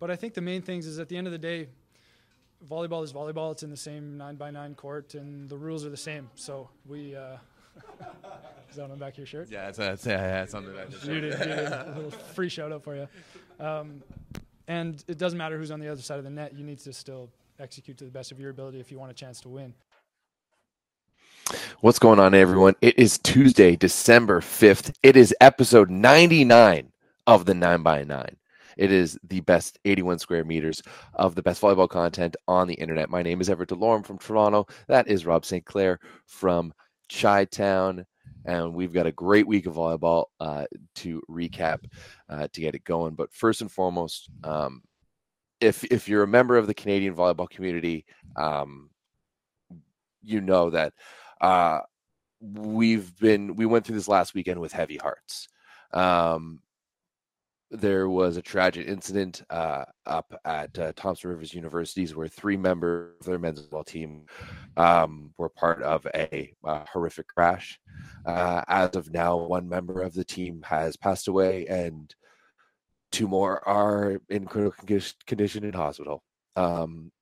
but I think the main things is at the end of the day, volleyball is volleyball. It's in the same nine by nine court, and the rules are the same. So we. Uh, is that on the back of your shirt? Yeah, it's, it's, yeah, it's on the back of You did, you did. A little free shout out for you. Um, and it doesn't matter who's on the other side of the net. You need to still execute to the best of your ability if you want a chance to win. What's going on, everyone? It is Tuesday, December 5th. It is episode 99 of the 9 by 9 It is the best 81 square meters of the best volleyball content on the internet. My name is Everett DeLorme from Toronto. That is Rob St. Clair from Chi Town. And we've got a great week of volleyball uh, to recap uh, to get it going. But first and foremost, um, if if you're a member of the Canadian volleyball community, um, you know that uh, we've been we went through this last weekend with heavy hearts. Um, there was a tragic incident uh, up at uh, Thompson Rivers Universities where three members of their men's volleyball team um, were part of a, a horrific crash. Uh, as of now, one member of the team has passed away, and two more are in critical condition in hospital. Um,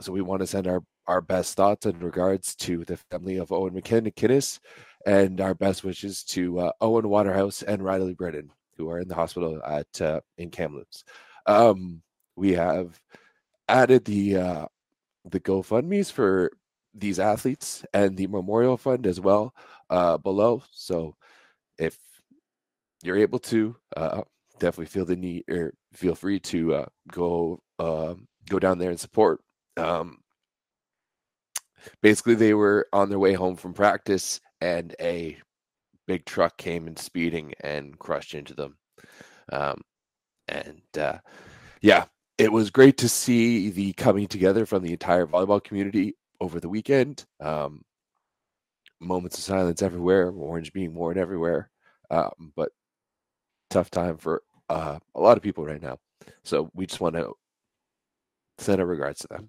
so we want to send our, our best thoughts and regards to the family of Owen McKinnis and our best wishes to uh, Owen Waterhouse and Riley Britton who are in the hospital at uh, in Kamloops. Um, we have added the uh, the GoFundmes for these athletes and the memorial fund as well uh, below. So if you're able to, uh, definitely feel the need or feel free to uh, go uh, go down there and support. Um, basically, they were on their way home from practice, and a big truck came and speeding and crushed into them. Um, and uh, yeah, it was great to see the coming together from the entire volleyball community over the weekend. Um, moments of silence everywhere, orange being worn everywhere. Um, but tough time for uh, a lot of people right now. So we just want to send our regards to them.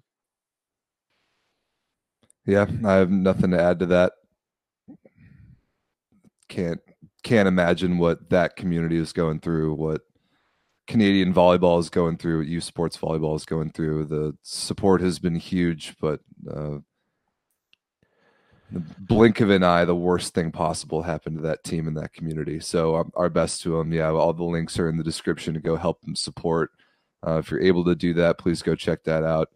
Yeah, I have nothing to add to that can't can't imagine what that community is going through, what Canadian volleyball is going through, youth sports volleyball is going through. The support has been huge, but uh, the blink of an eye, the worst thing possible happened to that team and that community. So um, our best to them. Yeah, all the links are in the description to go help them support. Uh, if you're able to do that, please go check that out.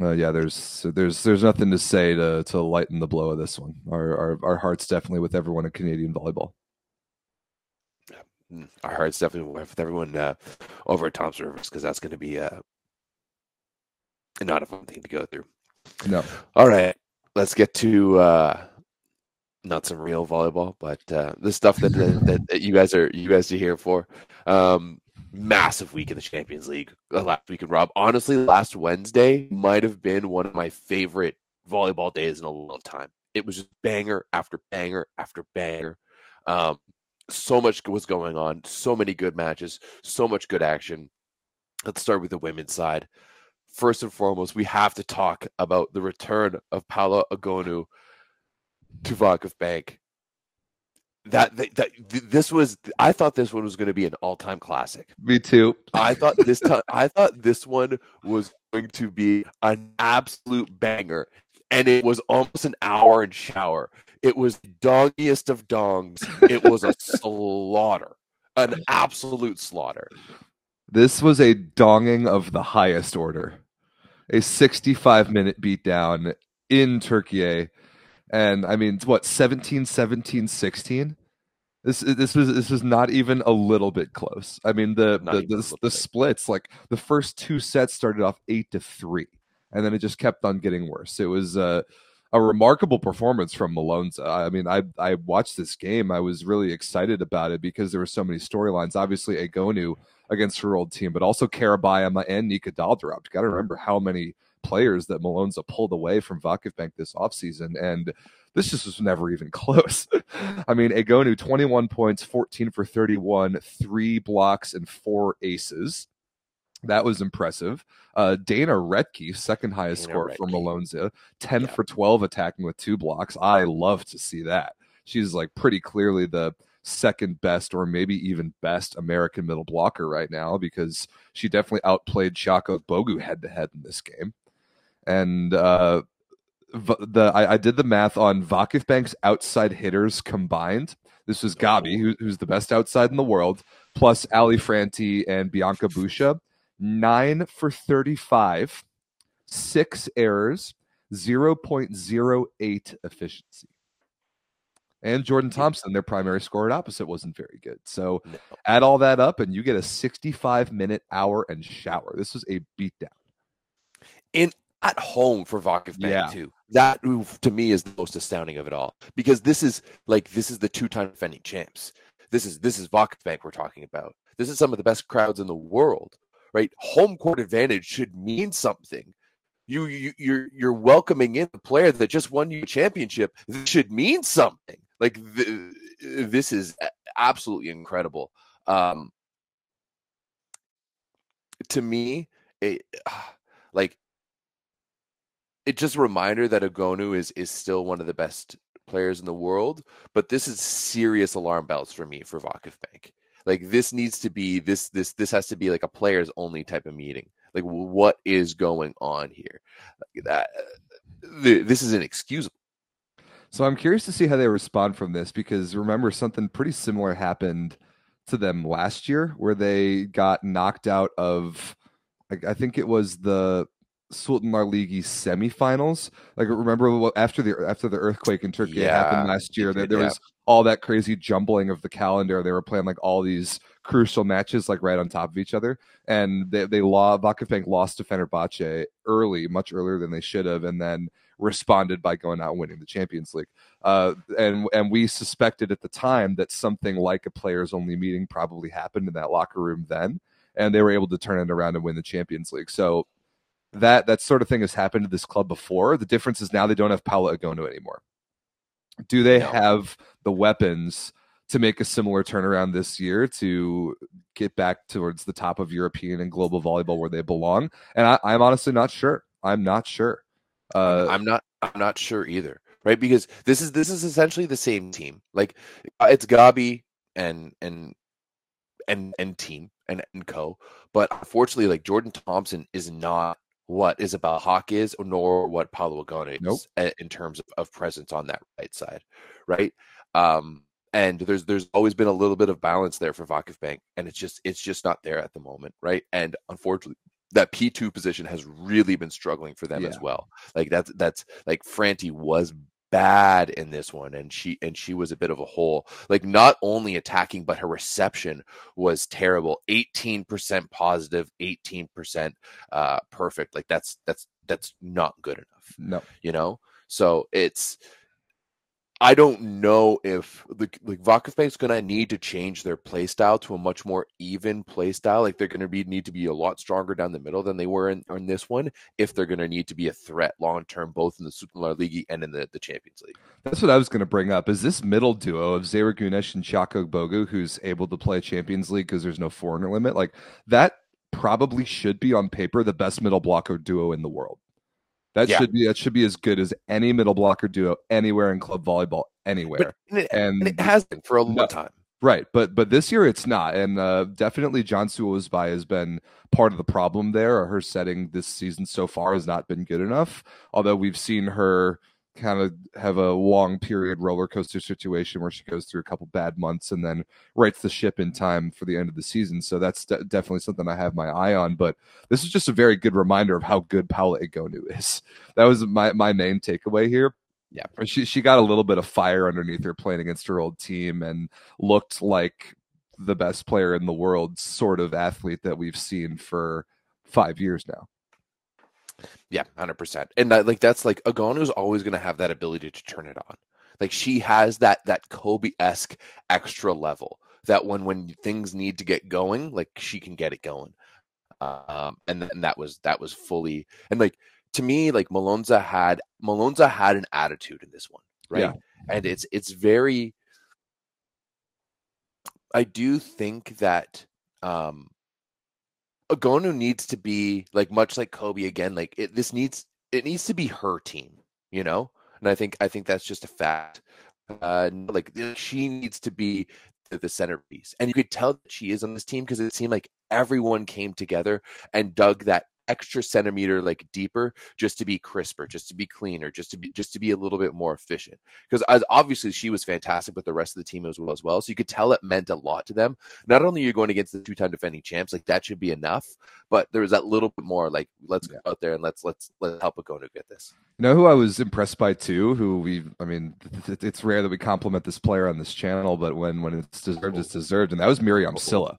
Uh, yeah, there's there's there's nothing to say to to lighten the blow of this one. Our our, our hearts definitely with everyone in Canadian volleyball. Mm, our hearts definitely with everyone uh, over at Thompson Rivers because that's going to be uh, not a fun thing to go through. No. All right, let's get to uh, not some real volleyball, but uh, the stuff that, that, that you guys are you guys are here for. Um, massive week in the Champions League uh, last week. And Rob, honestly, last Wednesday might have been one of my favorite volleyball days in a long time. It was just banger after banger after banger. Um, so much was going on, so many good matches, so much good action. Let's start with the women's side. First and foremost, we have to talk about the return of Paola Egonu to Vakif Bank that, that, that this was I thought this one was going to be an all-time classic. Me too. I thought this time I thought this one was going to be an absolute banger and it was almost an hour and shower. It was doggiest of dongs. It was a slaughter. An absolute slaughter. This was a donging of the highest order. A 65 minute beatdown in Turkey and I mean, what 17, 17, 16? This this was this was not even a little bit close. I mean, the the the, the splits like the first two sets started off eight to three, and then it just kept on getting worse. It was uh, a remarkable performance from Malonza. I mean, I I watched this game. I was really excited about it because there were so many storylines. Obviously, Egonu against her old team, but also Kara Bajema and Nika Daalderop. Got to remember how many players that Malonza pulled away from Vakif Bank this offseason. And this just was never even close. I mean, Egonu, 21 points, 14 for 31, three blocks, and four aces. That was impressive. Uh, Dana Rettke, second highest Dana score Rettke. for Malonza, 10 yeah. for 12 attacking with two blocks. I love to see that. She's like pretty clearly the second best or maybe even best American middle blocker right now because she definitely outplayed Chiaka Ogbogu head to head in this game. And uh, the I, I, did the math on Vakif Bank's outside hitters combined. This was Gabi, who, who's the best outside in the world, plus Ali Frantti and Bianka Buša. Nine for 35, six errors, 0.08 efficiency. And Jordan Thompson, their primary scorer at opposite, wasn't very good. So no. add all that up, and you get a 65 minute hour and shower. This was a beatdown. In at home for Vakif Bank yeah. too. That to me is the most astounding of it all because this is like this is the two-time defending champs. This is this is Vakif Bank we're talking about. This is some of the best crowds in the world, right? Home court advantage should mean something. You, you you're you're welcoming in the player that just won you a championship. This should mean something. Like the, this is absolutely incredible. Um, to me, it, like it's just a reminder that Egonu is is still one of the best players in the world. But this is serious alarm bells for me for Vakif Bank. Like this needs to be this this this has to be like a players only type of meeting. Like what is going on here? That uh, this is inexcusable. So I'm curious to see how they respond from this because remember something pretty similar happened to them last year where they got knocked out of I think it was the Sultanlar Ligi semifinals. Like remember after the after the earthquake in Turkey yeah, happened last year, there, there was all that crazy jumbling of the calendar. They were playing like all these crucial matches like right on top of each other, and they they lost. Vakif lost to Fenerbahce early, much earlier than they should have, and then responded by going out and winning the Champions League. Uh, and and we suspected at the time that something like a players only meeting probably happened in that locker room then, and they were able to turn it around and win the Champions League. So that that sort of thing has happened to this club before. The difference is now they don't have Paola Egonu anymore. Do they no. have the weapons to make a similar turnaround this year to get back towards the top of European and global volleyball where they belong? And I, I'm honestly not sure. I'm not sure. Uh, I'm not. I'm not sure either. Right, because this is this is essentially the same team. Like it's Gabi and and and and team and and co. But unfortunately, like Jordan Thompson is not what Isabelle Haak is, nor what Paola Egonu nope. is in terms of, of, presence on that right side, right? Um, and there's there's always been a little bit of balance there for Vakif Bank, and it's just it's just not there at the moment, right? And unfortunately, that P two position has really been struggling for them yeah. as well. Like that's that's like Frantti was bad in this one and she and she was a bit of a hole. Like not only attacking but her reception was terrible. 18% positive 18% uh perfect. Like that's that's that's not good enough no. you know? So it's I don't know if the like like going to need to change their play style to a much more even play style. Like they're to be need to be a lot stronger down the middle than they were in, in this one. If they're to need to be a threat long term, both in the Super League and in the, the Champions League. That's what I was to bring up. Is this middle duo of Zehra Güneş and Chiaka Ogbogu, who's able to play Champions League because there's no foreigner limit, like that probably should be on paper the best middle blocker duo in the world. That yeah. should be that should be as good as any middle blocker duo anywhere in club volleyball anywhere. But, and, and, it has been for a long no, time. Right, but but this year it's not, and uh, definitely Cansu Özbay has been part of the problem there. Her setting this season so far has not been good enough. Although we've seen her kind of have a long period roller coaster situation where she goes through a couple bad months and then rights the ship in time for the end of the season. So that's de- definitely something I have my eye on. But this is just a very good reminder of how good Paola Egonu is. That was my, my main takeaway here. Yeah, she she got a little bit of fire underneath her playing against her old team and looked like the best player in the world sort of athlete that we've seen for five years now. Yeah, hundred percent. And that, like that's like is always going to have that ability to turn it on. Like she has that that Kobe esque extra level that when when things need to get going, like she can get it going. Um, and then that was that was fully and like to me, like Malonza had Malonza had an attitude in this one, right? Yeah. And it's it's very. I do think that um Egonu needs to be like much like Kobe again. Like it, this needs it needs to be her team, you know. And I think I think that's just a fact. Uh, like she needs to be the, the centerpiece. And you could tell that she is on this team because it seemed like everyone came together and dug that extra centimeter like deeper just to be crisper just to be cleaner just to be just to be a little bit more efficient. Because obviously she was fantastic with the rest of the team as well as well so you could tell it meant a lot to them. Not only you're going against the two-time defending champs like that should be enough but there was that little bit more like let's yeah. go out there and let's let's let's help Egonu get this. You know who i was impressed by too who we i mean it's rare that we compliment this player on this channel but when when it's deserved it's deserved and that was miriam oh, sylla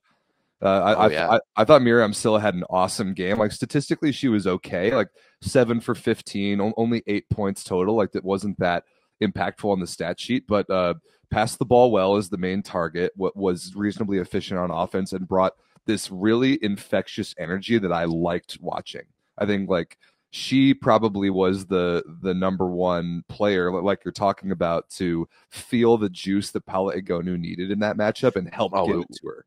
uh, I, oh, yeah. I, I, thought Myriam Sylla had an awesome game. Like statistically, she was okay. Like seven for fifteen, only eight points total. Like it wasn't that impactful on the stat sheet, but uh, passed the ball well as the main target. What was reasonably efficient on offense and brought this really infectious energy that I liked watching. I think like she probably was the the number one player, like you're talking about, to feel the juice that Paola Egonu needed in that matchup and help oh, get it to her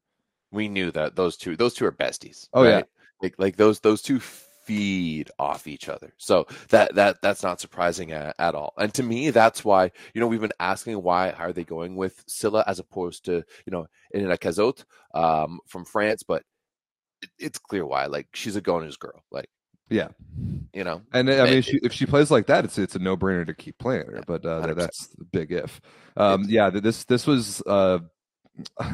we knew that those two those two are besties. Oh right? yeah, like like those those two feed off each other. So that that that's not surprising at, at, all. And to me, that's why you know we've been asking why are they going with Sylla as opposed to you know Helena Cazaute um, from France, but it, it's clear why. Like she's Egonu's girl. Like yeah, you know. And I mean, she, if she plays like that, it's it's a no brainer to keep playing her. But uh, that's the big if. Um, yeah, this this was. Uh,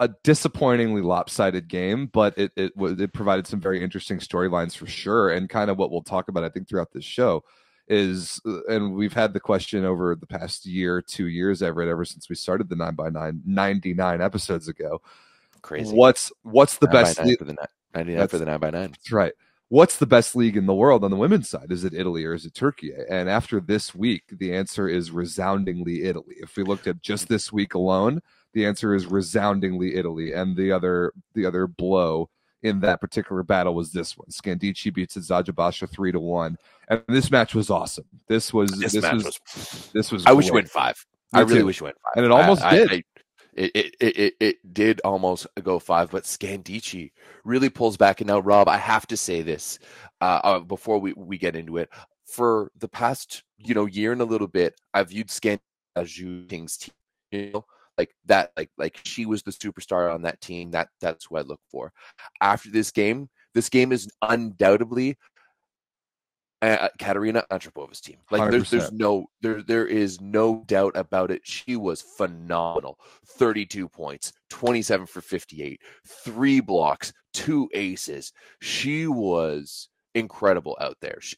a disappointingly lopsided game, but it it it provided some very interesting storylines for sure, and kind of what we'll talk about I think throughout this show is, uh, and we've had the question over the past year, two years, Everett, ever since we started the nine by nine 99 episodes ago. Crazy. What's what's the best league for the ninety nine for the nine by nine? That's right. What's the best league in the world on the women's side? Is it Italy or is it Turkey? And after this week, the answer is resoundingly Italy. If we looked at just this week alone, the answer is resoundingly Italy, and the other the other blow in that particular battle was this one. Scandicci beats Eczacıbaşı three to one, and this match was awesome. This was this, this was, was, this was. I wish you went five. Me I really too. wish you went five, and it almost I, did. I, it, it, it, it did almost go five, but Scandicci really pulls back. And now, Rob, I have to say this uh, uh, before we, we get into it. For the past, you know, year and a little bit, I've viewed Scandicci as Zhu Ting's team. You know, like that like like she was the superstar on that team that that's who i look for after this game this game is undoubtedly uh, Katarina Antropova's team. Like there's there's no there there is no doubt about it. She was phenomenal. 32 points, 27 for 58, three blocks, two aces. She was incredible out there. She,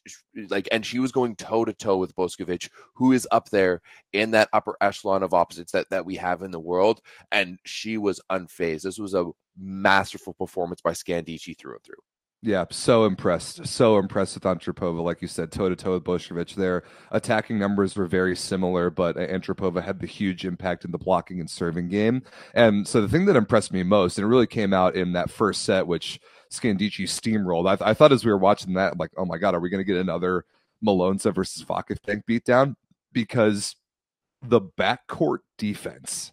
like, and she was going toe to toe with Boskovic, who is up there in that upper echelon of opposites that that we have in the world, and she was unfazed. This was a masterful performance by Scandicci through and through. Yeah, so impressed. So impressed with Antropova. Like you said, toe to toe with Boskovic. Their attacking numbers were very similar, but Antropova had the huge impact in the blocking and serving game. And so the thing that impressed me most, and it really came out in that first set, which Scandicci steamrolled. I, I thought as we were watching that, I'm like, oh my god, are we going to get another Malonza versus Fakateng beatdown? Because the backcourt defense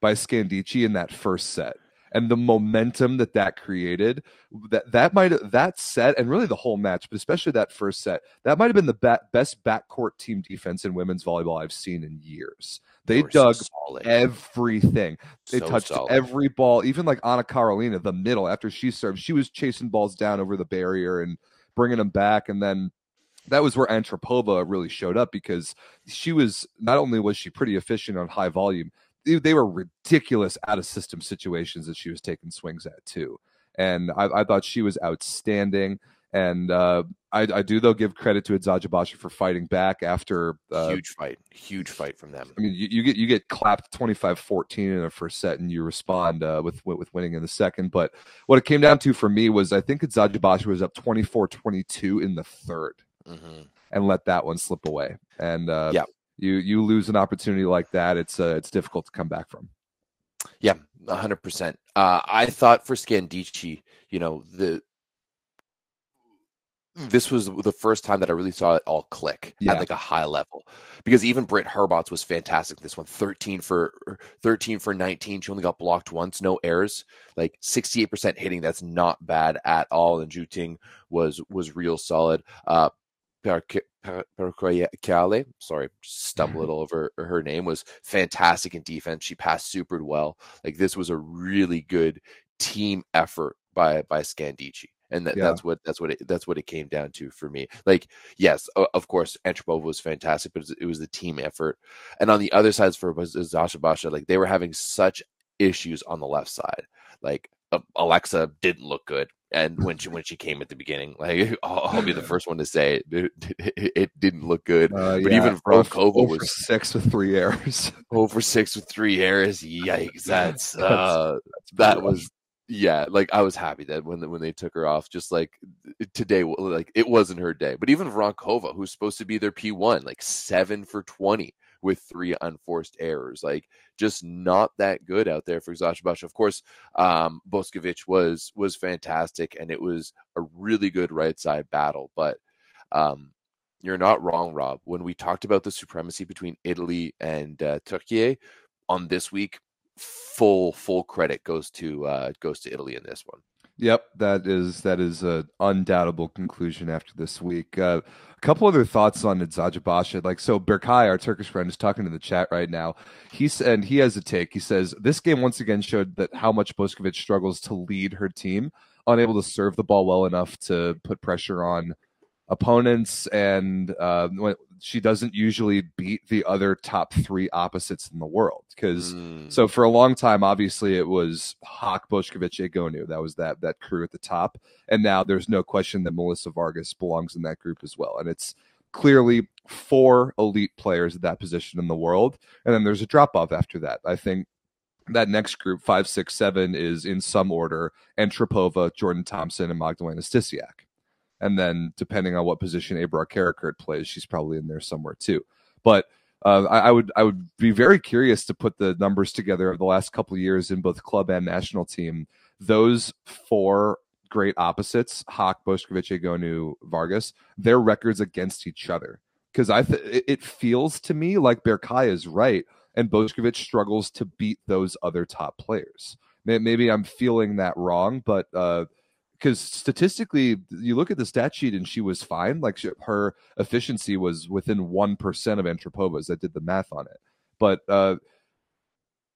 by Scandicci in that first set and the momentum that that created that that might that set and really the whole match but especially that first set that might have been the be- best backcourt team defense in women's volleyball i've seen in years. They, they dug so everything. They so touched solid. every ball even like anna karolina the middle after she served she was chasing balls down over the barrier and bringing them back and then that was where Antropova really showed up because she was not only was she pretty efficient on high volume, they were ridiculous out of system situations that she was taking swings at too. And I, I thought she was outstanding. And uh, I, I, do though give credit to Eczacıbaşı for fighting back after uh, huge fight, huge fight from them. I mean, you, you get you get clapped 25-14 in the first set, and you respond uh, with with winning in the second. But what it came down to for me was I think Eczacıbaşı was up 24-22 in the 3rd mm-hmm. and let that one slip away. And uh, yeah, you you lose an opportunity like that, it's uh, it's difficult to come back from. Yeah, hundred uh, percent. I thought for Scandicci, you know, the this was the first time that I really saw it all click yeah. at like a high level. Because even Britt Herbots was fantastic. This one, 13 for 13 for 19. She only got blocked once, no errors. Like 68% hitting. That's not bad at all. And Zhu Ting was was real solid. Uh Percoyale, sorry, mm-hmm. stumble a little over her name, was fantastic in defense. She passed super well. Like this was a really good team effort by by Scandicci. And that, yeah. that's what that's what it that's what it came down to for me. Like, yes, of course, Antropova was fantastic, but it was, it was the team effort. And on the other sides for Eczacıbaşı, like they were having such issues on the left side. Like Alexa didn't look good and when she when she came at the beginning, like I'll, I'll be the first one to say it, it, it didn't look good. Uh, but yeah. even Vronkova was six with three errors. over six with three errors. Yikes! That's uh, that's that was yeah. Like I was happy that when when they took her off, just like today, like it wasn't her day. But even Vronkova, who's supposed to be their P one, like seven for twenty with three unforced errors. Like just not that good out there for Eczacıbaşı. Of course, um, Boskovic was was fantastic, and it was a really good right side battle. But um, you're not wrong, Rob. When we talked about the supremacy between Italy and uh, Turkey on this week, full full credit goes to uh, goes to Italy in this one. Yep, that is that is a undoubtable conclusion after this week. Uh, a couple other thoughts on Eczacıbaşı. Like so, Berkay, our Turkish friend, is talking to the chat right now. He's and he has a take. He says this game once again showed that how much Boskovic struggles to lead her team, unable to serve the ball well enough to put pressure on opponents, and uh, she doesn't usually beat the other top three opposites in the world. Because mm. so for a long time, obviously it was Haak Boskovic Egonu. That was that that crew at the top, and now there's no question that Melissa Vargas belongs in that group as well. And it's clearly four elite players at that position in the world, and then there's a drop off after that. I think that next group, five, six, seven, is in some order: Antropova, Jordan Thompson, and Magdalena Stysiak. And then depending on what position Ebrar Karakurt plays, she's probably in there somewhere too. But uh, I, I, would I would be very curious to put the numbers together of the last couple years in both club and national team. Those four great opposites, Haak, Boskovic, Egonu, Vargas, their records against each other. Because I th- it feels to me like Berkay is right, and Boskovic struggles to beat those other top players. Maybe I'm feeling that wrong, but uh, because statistically, you look at the stat sheet and she was fine. Like she, her efficiency was within one percent of Antropova's. I did the math on it, but uh,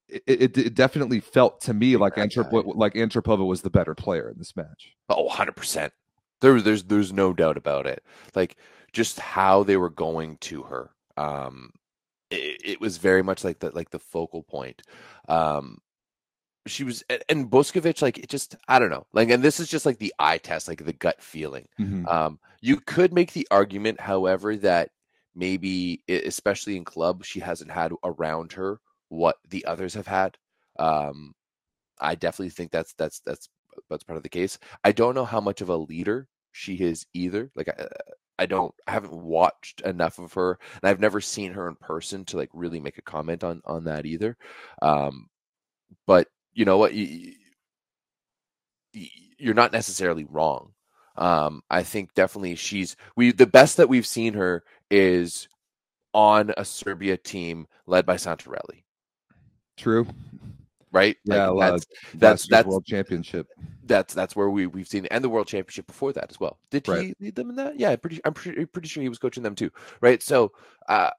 it, it, it, definitely felt to me like Antrop- like Antropova was the better player in this match. Oh, 100 percent. There, there's there's no doubt about it. Like just how they were going to her. Um, it, it was very much like the like the focal point. Um, she was and Boskovic like it just I don't know like and this is just like the eye test like the gut feeling. Mm-hmm. Um, you could make the argument, however, that maybe especially in club she hasn't had around her what the others have had. Um, I definitely think that's that's that's that's part of the case. I don't know how much of a leader she is either. Like I, I don't I haven't watched enough of her and I've never seen her in person to like really make a comment on on that either. Um, but you know what? You, you're not necessarily wrong. Um, I think definitely she's we the best that we've seen her is on a Serbia team led by Santarelli. True. Right? Yeah, like that's, that's that's world championship. That's that's where we we've seen and the world championship before that as well. Did right. he lead them in that? Yeah, pretty I'm pretty pretty sure he was coaching them too. Right? So uh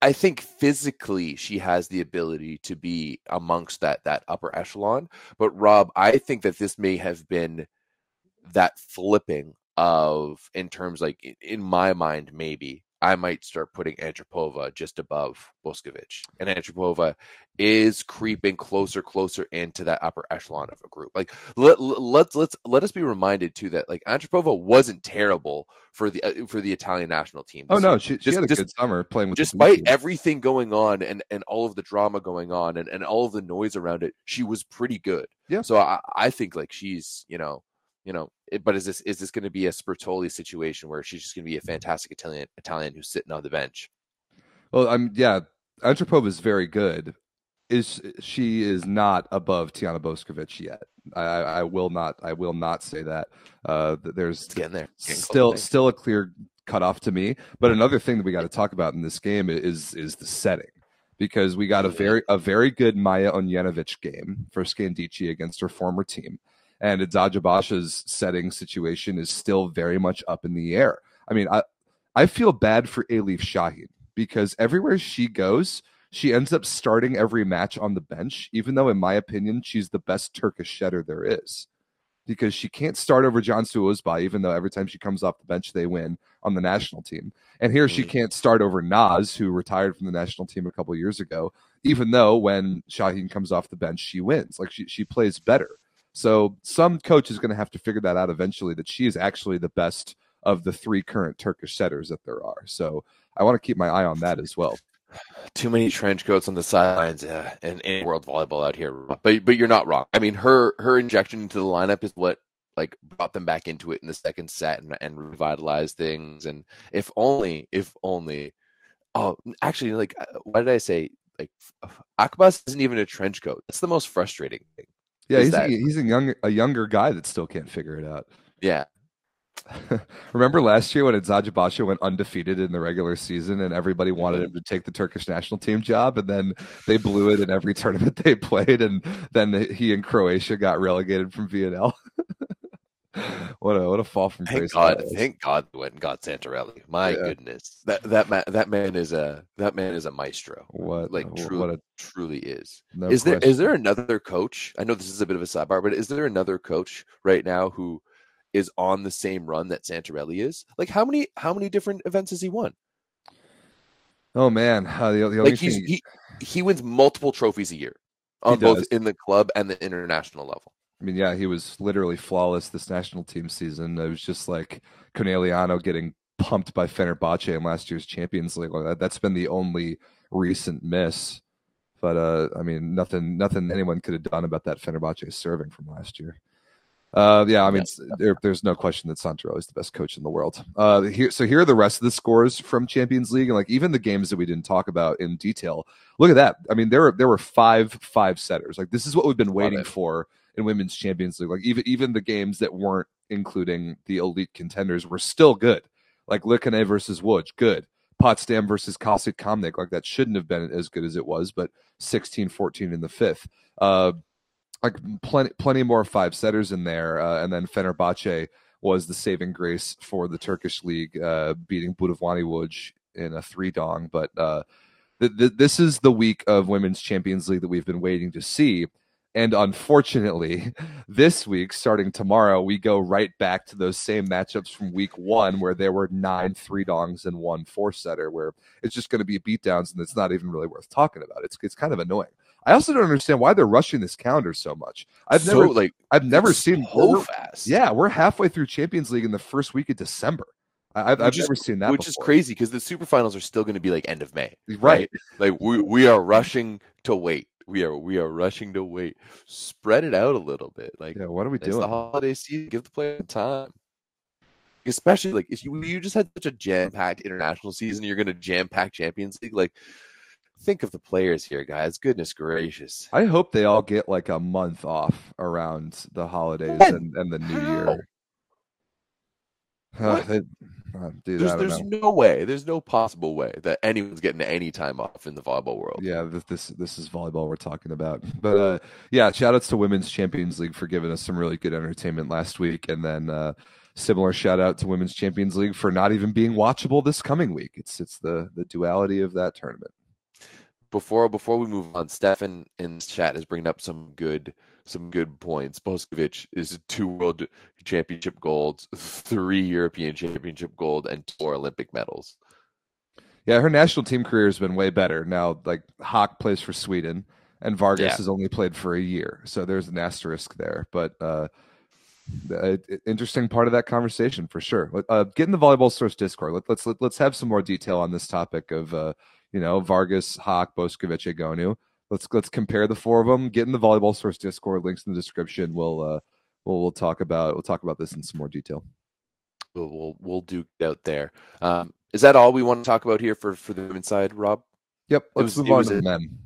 I think physically she has the ability to be amongst that that upper echelon. But Rob, I think that this may have been that flipping of in terms like in my mind maybe I might start putting Antropova just above Boskovic. And Antropova is creeping closer, closer into that upper echelon of a group. Like let, let's let's let us be reminded too that like Antropova wasn't terrible for the uh, for the Italian national team. Oh no, she, she just, had a just, good summer playing with. Despite everything going on and and all of the drama going on and and all of the noise around it, she was pretty good. Yeah. So I I think like she's you know you know, it, but is this is this going to be a Sbertoli situation where she's just going to be a fantastic Italian Italian who's sitting on the bench? Well, I'm yeah, Antropova is very good. Is she is not above Tijana Boskovic yet? I, I will not. I will not say that. Uh, there's it's getting there. Getting still still a clear cutoff to me. But another thing that we got to talk about in this game is is the setting because we got a very a very good Maja Ognjenovic game for Scandicci against her former team and Eczacıbaşı's setting situation is still very much up in the air. I mean, I I feel bad for Elif Şahin because everywhere she goes, she ends up starting every match on the bench, even though, in my opinion, she's the best Turkish setter there is. Because she can't start over Cansu Özbay, even though every time she comes off the bench, they win on the national team. And here she Mm. can't start over Naz, who retired from the national team a couple years ago, even though when Şahin comes off the bench, she wins. Like she, she plays better. So some coach is going to have to figure that out eventually that she is actually the best of the three current Turkish setters that there are. So I want to keep my eye on that as well. Too many trench coats on the sidelines uh, in, in world volleyball out here. But but you're not wrong. I mean, her her injection into the lineup is what like brought them back into it in the second set and, and revitalized things. And if only, if only. Oh, actually, like, uh, why did I say like Akbas isn't even a trench coat? That's the most frustrating thing. Yeah, he's, that- a, he's a young a younger guy that still can't figure it out. Yeah, Remember last year when Eczacıbaşı went undefeated in the regular season and everybody wanted mm-hmm. him to take the Turkish national team job and then they blew it in every tournament they played and then he and Croatia got relegated from VNL. what a what a fall from thank grace. God, thank God, they went and got Santarelli. My Yeah. goodness, that that man that man is a that man is a maestro. What Like truly, what a truly is. no is there is there another coach? I know this is a bit of a sidebar, but is there another coach right now who is on the same run that Santarelli is? Like how many how many different events has he won? Oh man, uh, the, the only Like thing he he wins multiple trophies a year on both in the club and the international level. I mean, yeah, he was literally flawless this national team season. It was just like Conegliano getting pumped by Fenerbahce in last year's Champions League. That, that's been the only recent miss. But uh, I mean, nothing, nothing anyone could have done about that Fenerbahce serving from last year. Uh, yeah, I mean, there, there's no question that Santoro is the best coach in the world. Uh, here, so here are the rest of the scores from Champions League, and like even the games that we didn't talk about in detail. Look at that. I mean, there were there were five five setters. Like this is what we've been waiting for women's Champions League. Like even even the games that weren't including the elite contenders were still good. Like Likane versus Łódź, good. Potsdam versus Calcit Kamnik, like that shouldn't have been as good as it was, but 16-14 in the fifth. Uh, like plenty plenty more five setters in there, uh, and then Fenerbahce was the saving grace for the Turkish league, uh, beating Budowlani Łódź in a three dong. But uh, th- th- this is the week of women's Champions League that we've been waiting to see. And unfortunately, this week, starting tomorrow, we go right back to those same matchups from week one, where there were nine three dongs and one four setter, where it's just going to be beatdowns, and it's not even really worth talking about. It's it's kind of annoying. I also don't understand why they're rushing this calendar so much. I've so never like I've never seen so fast. Yeah, we're halfway through Champions League in the first week of December. I've, I've is- never seen that. which is crazy because the super finals are still going to be like end of May. right? Like we we are rushing to wait. We are we are rushing to wait. Spread it out a little bit. Like Yeah, what are we it's the holiday season. Give the players time. Especially like if you you just had such a jam packed international season, you're going to jam pack Champions League. Like think of the players here, guys. Goodness gracious. I hope they all get like a month off around the holidays and, and the new year. Uh, they- uh, dude, There's there's no way. There's no possible way that anyone's getting any time off in the volleyball world. Yeah, this, this this is volleyball we're talking about. But uh, yeah, shout outs to Women's Champions League for giving us some really good entertainment last week, and then uh, similar shout out to Women's Champions League for not even being watchable this coming week. It's it's the the duality of that tournament. before before we move on, Stefan in chat is bringing up some good some good points. Boskovic is two world championship golds, three European championship gold, and four Olympic medals. Yeah, her national team career has been way better. Now, like Haak plays for Sweden, and Vargas Yeah. has only played for a year, so there's an asterisk there. But uh, the- uh, interesting part of that conversation for sure. Uh, get in the volleyball source Discord. Let, let's let, let's have some more detail on this topic of uh, you know Vargas, Haak, Boskovic, Egonu. Let's let's compare the four of them. Get in the volleyball source Discord. Links in the description. We'll uh, we'll we'll talk about we'll talk about this in some more detail. We'll we'll, we'll duke out there. Um, is that all we want to talk about here for for the women's side, Rob? Yep. Let's was- move on to the men.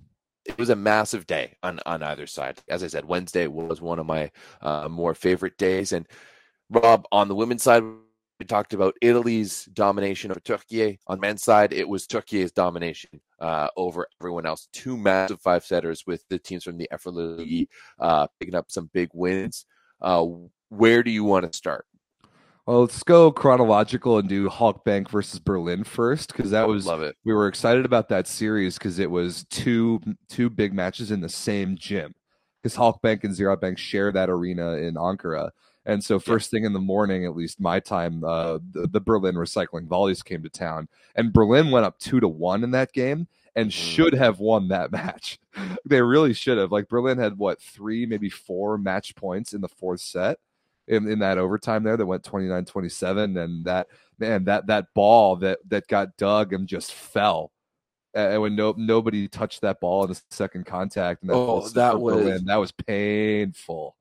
it was a massive day on on either side. As I said, Wednesday was one of my uh, more favorite days. And Rob, on the women's side, we talked about Italy's domination of Turkey. On men's side, it was Turkey's domination uh, over everyone else. Two massive five setters with the teams from the Efeler League uh, picking up some big wins. Uh, where do you want to start? Well, let's go chronological and do Halkbank versus Berlin first because that was Love it. we were excited about that series because it was two two big matches in the same gym because Halkbank and Ziraat Bank share that arena in Ankara. And so first thing in the morning, at least my time, uh, the, the Berlin recycling volleys came to town, and Berlin went up two to one in that game and Mhm. should have won that match. they really should have. Like Berlin had what three, maybe four match points in the fourth set in, in that overtime there that went 29-27 and that man that that ball that that got dug and just fell and when no nobody touched that ball in the second contact and that, Oh, that was- Berlin, that was painful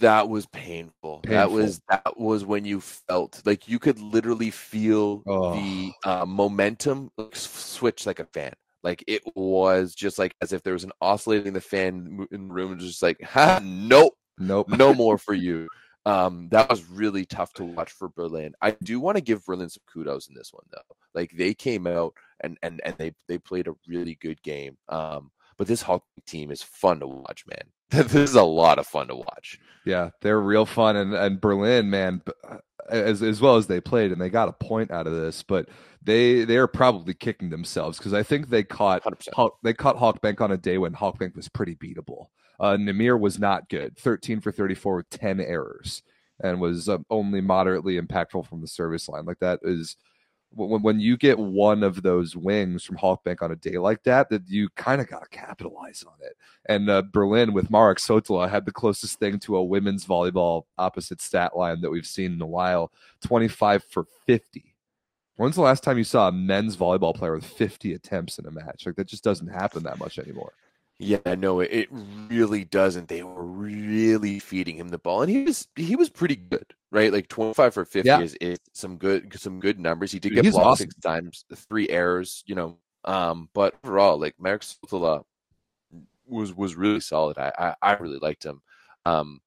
That was painful. That was that was when you felt like you could literally feel Oh. the uh, momentum switch like a fan. Like it was just like as if there was an oscillating the fan in the room, just like, ha, nope, nope no more for you. Um, that was really tough to watch for Berlin. I do want to give Berlin some kudos in this one though. Like they came out and and and they they played a really good game. Um, but this hockey team is fun to watch, man. this is a lot of fun to watch. Yeah, they're real fun, and and Berlin, man, uh, as as well as they played, and they got a point out of this, but they they are probably kicking themselves because I think they caught 100%. Hawk, they caught Halkbank on a day when Halkbank was pretty beatable. Uh, Nimir was not good, thirteen for thirty four with ten errors, and was um, only moderately impactful from the service line. Like that is when when you get one of those wings from Halkbank on a day like that, that you kind of got to capitalize on it. And uh, Berlin with Marek Sotola had the closest thing to a women's volleyball opposite stat line that we've seen in a while 25 for 50. When's the last time you saw a men's volleyball player with 50 attempts in a match? Like that just doesn't happen that much anymore. Yeah, no, it, it really doesn't. They were really feeding him the ball, and he was he was pretty good, right? Like twenty five for fifty Yeah. is, is some good some good numbers. He did Dude, get blocked awesome. six times, three errors, you know. Um, but overall, like Marek Sotola was was really solid. I, I I really liked him. Um,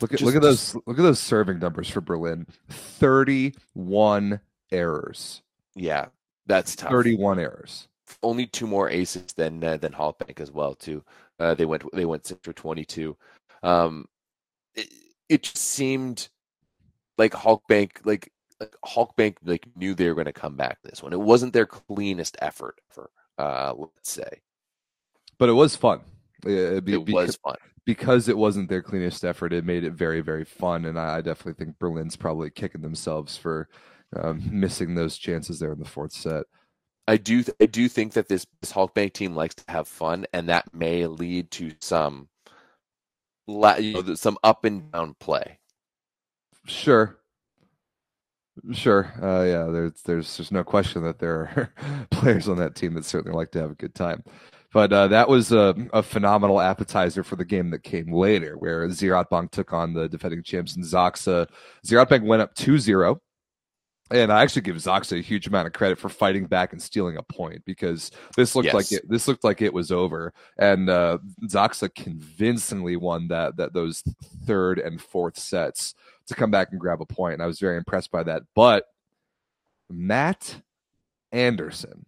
Look at Just- look at those look at those serving numbers for Berlin. 31 errors. yeah, that's tough. 31 errors. Only two more aces than uh, than Halkbank as well too. Uh, they went they went six for twenty two. Um, it, it just seemed like Halkbank like like like knew they were going to come back this one. It wasn't their cleanest effort ever. Uh, let's say But it was fun. Uh, be- it beca- was fun. because it wasn't their cleanest effort, it made it very, very fun. And I, I definitely think Berlin's probably kicking themselves for um, missing those chances there in the fourth set. I do I do think that this this Halkbank team likes to have fun, and that may lead to some you know, some up and down play. Sure. Sure. Uh, yeah, there's there's there's no question that there are players on that team that certainly like to have a good time. But uh, that was a, a phenomenal appetizer for the game that came later, where Ziraatbank took on the defending champs in ZAKSA. Ziraatbank went up 2-0. And I actually give ZAKSA a huge amount of credit for fighting back and stealing a point because this looked like it this looked like it was over. And uh, ZAKSA convincingly won that that those third and fourth sets to come back and grab a point. And I was very impressed by that. But Matt Anderson.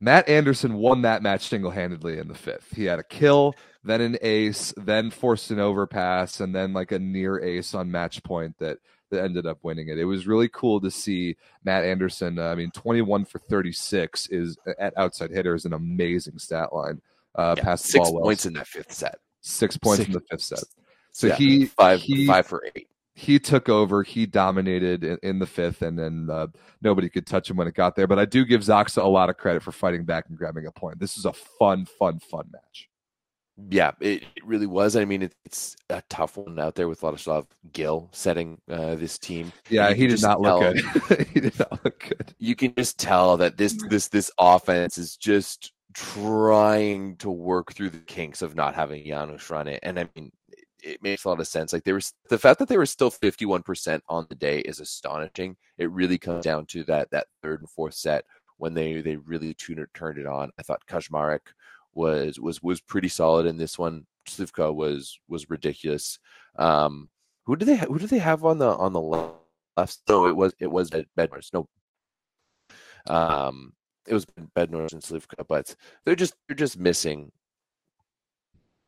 Matt Anderson won that match single handedly in the fifth. He had a kill, then an ace, then forced an overpass, and then like a near ace on match point that that ended up winning it. It was really cool to see Matt Anderson. Uh, I mean, 21 for 36 is at outside hitter is an amazing stat line. Uh, Yeah, the six ball well. points in that fifth set. six points Six. in the fifth set. So Yeah, he five he, five for eight. he took over. He dominated in, in the fifth, and then uh, nobody could touch him when it got there. But I do give ZAKSA a lot of credit for fighting back and grabbing a point. This is a fun, fun, fun match. Yeah, it, it really was. I mean, it, it's a tough one out there with Vladislav Gill setting uh, this team. Yeah, he did not look good. he did not look good. You can just tell that this this this offense is just trying to work through the kinks of not having Janusz run it. And I mean, it, it makes a lot of sense. Like they were the fact that they were still fifty one percent on the day is astonishing. It really comes down to that that third and fourth set when they they really tuned it, turned it on. I thought Kaczmarek was was was pretty solid in this one. Śliwka was was ridiculous. Um, who do they ha- who do they have on the on the left? No, it was it was Bed- Bednorz. No, um, it was Bednorz and Śliwka, but they're just they're just missing.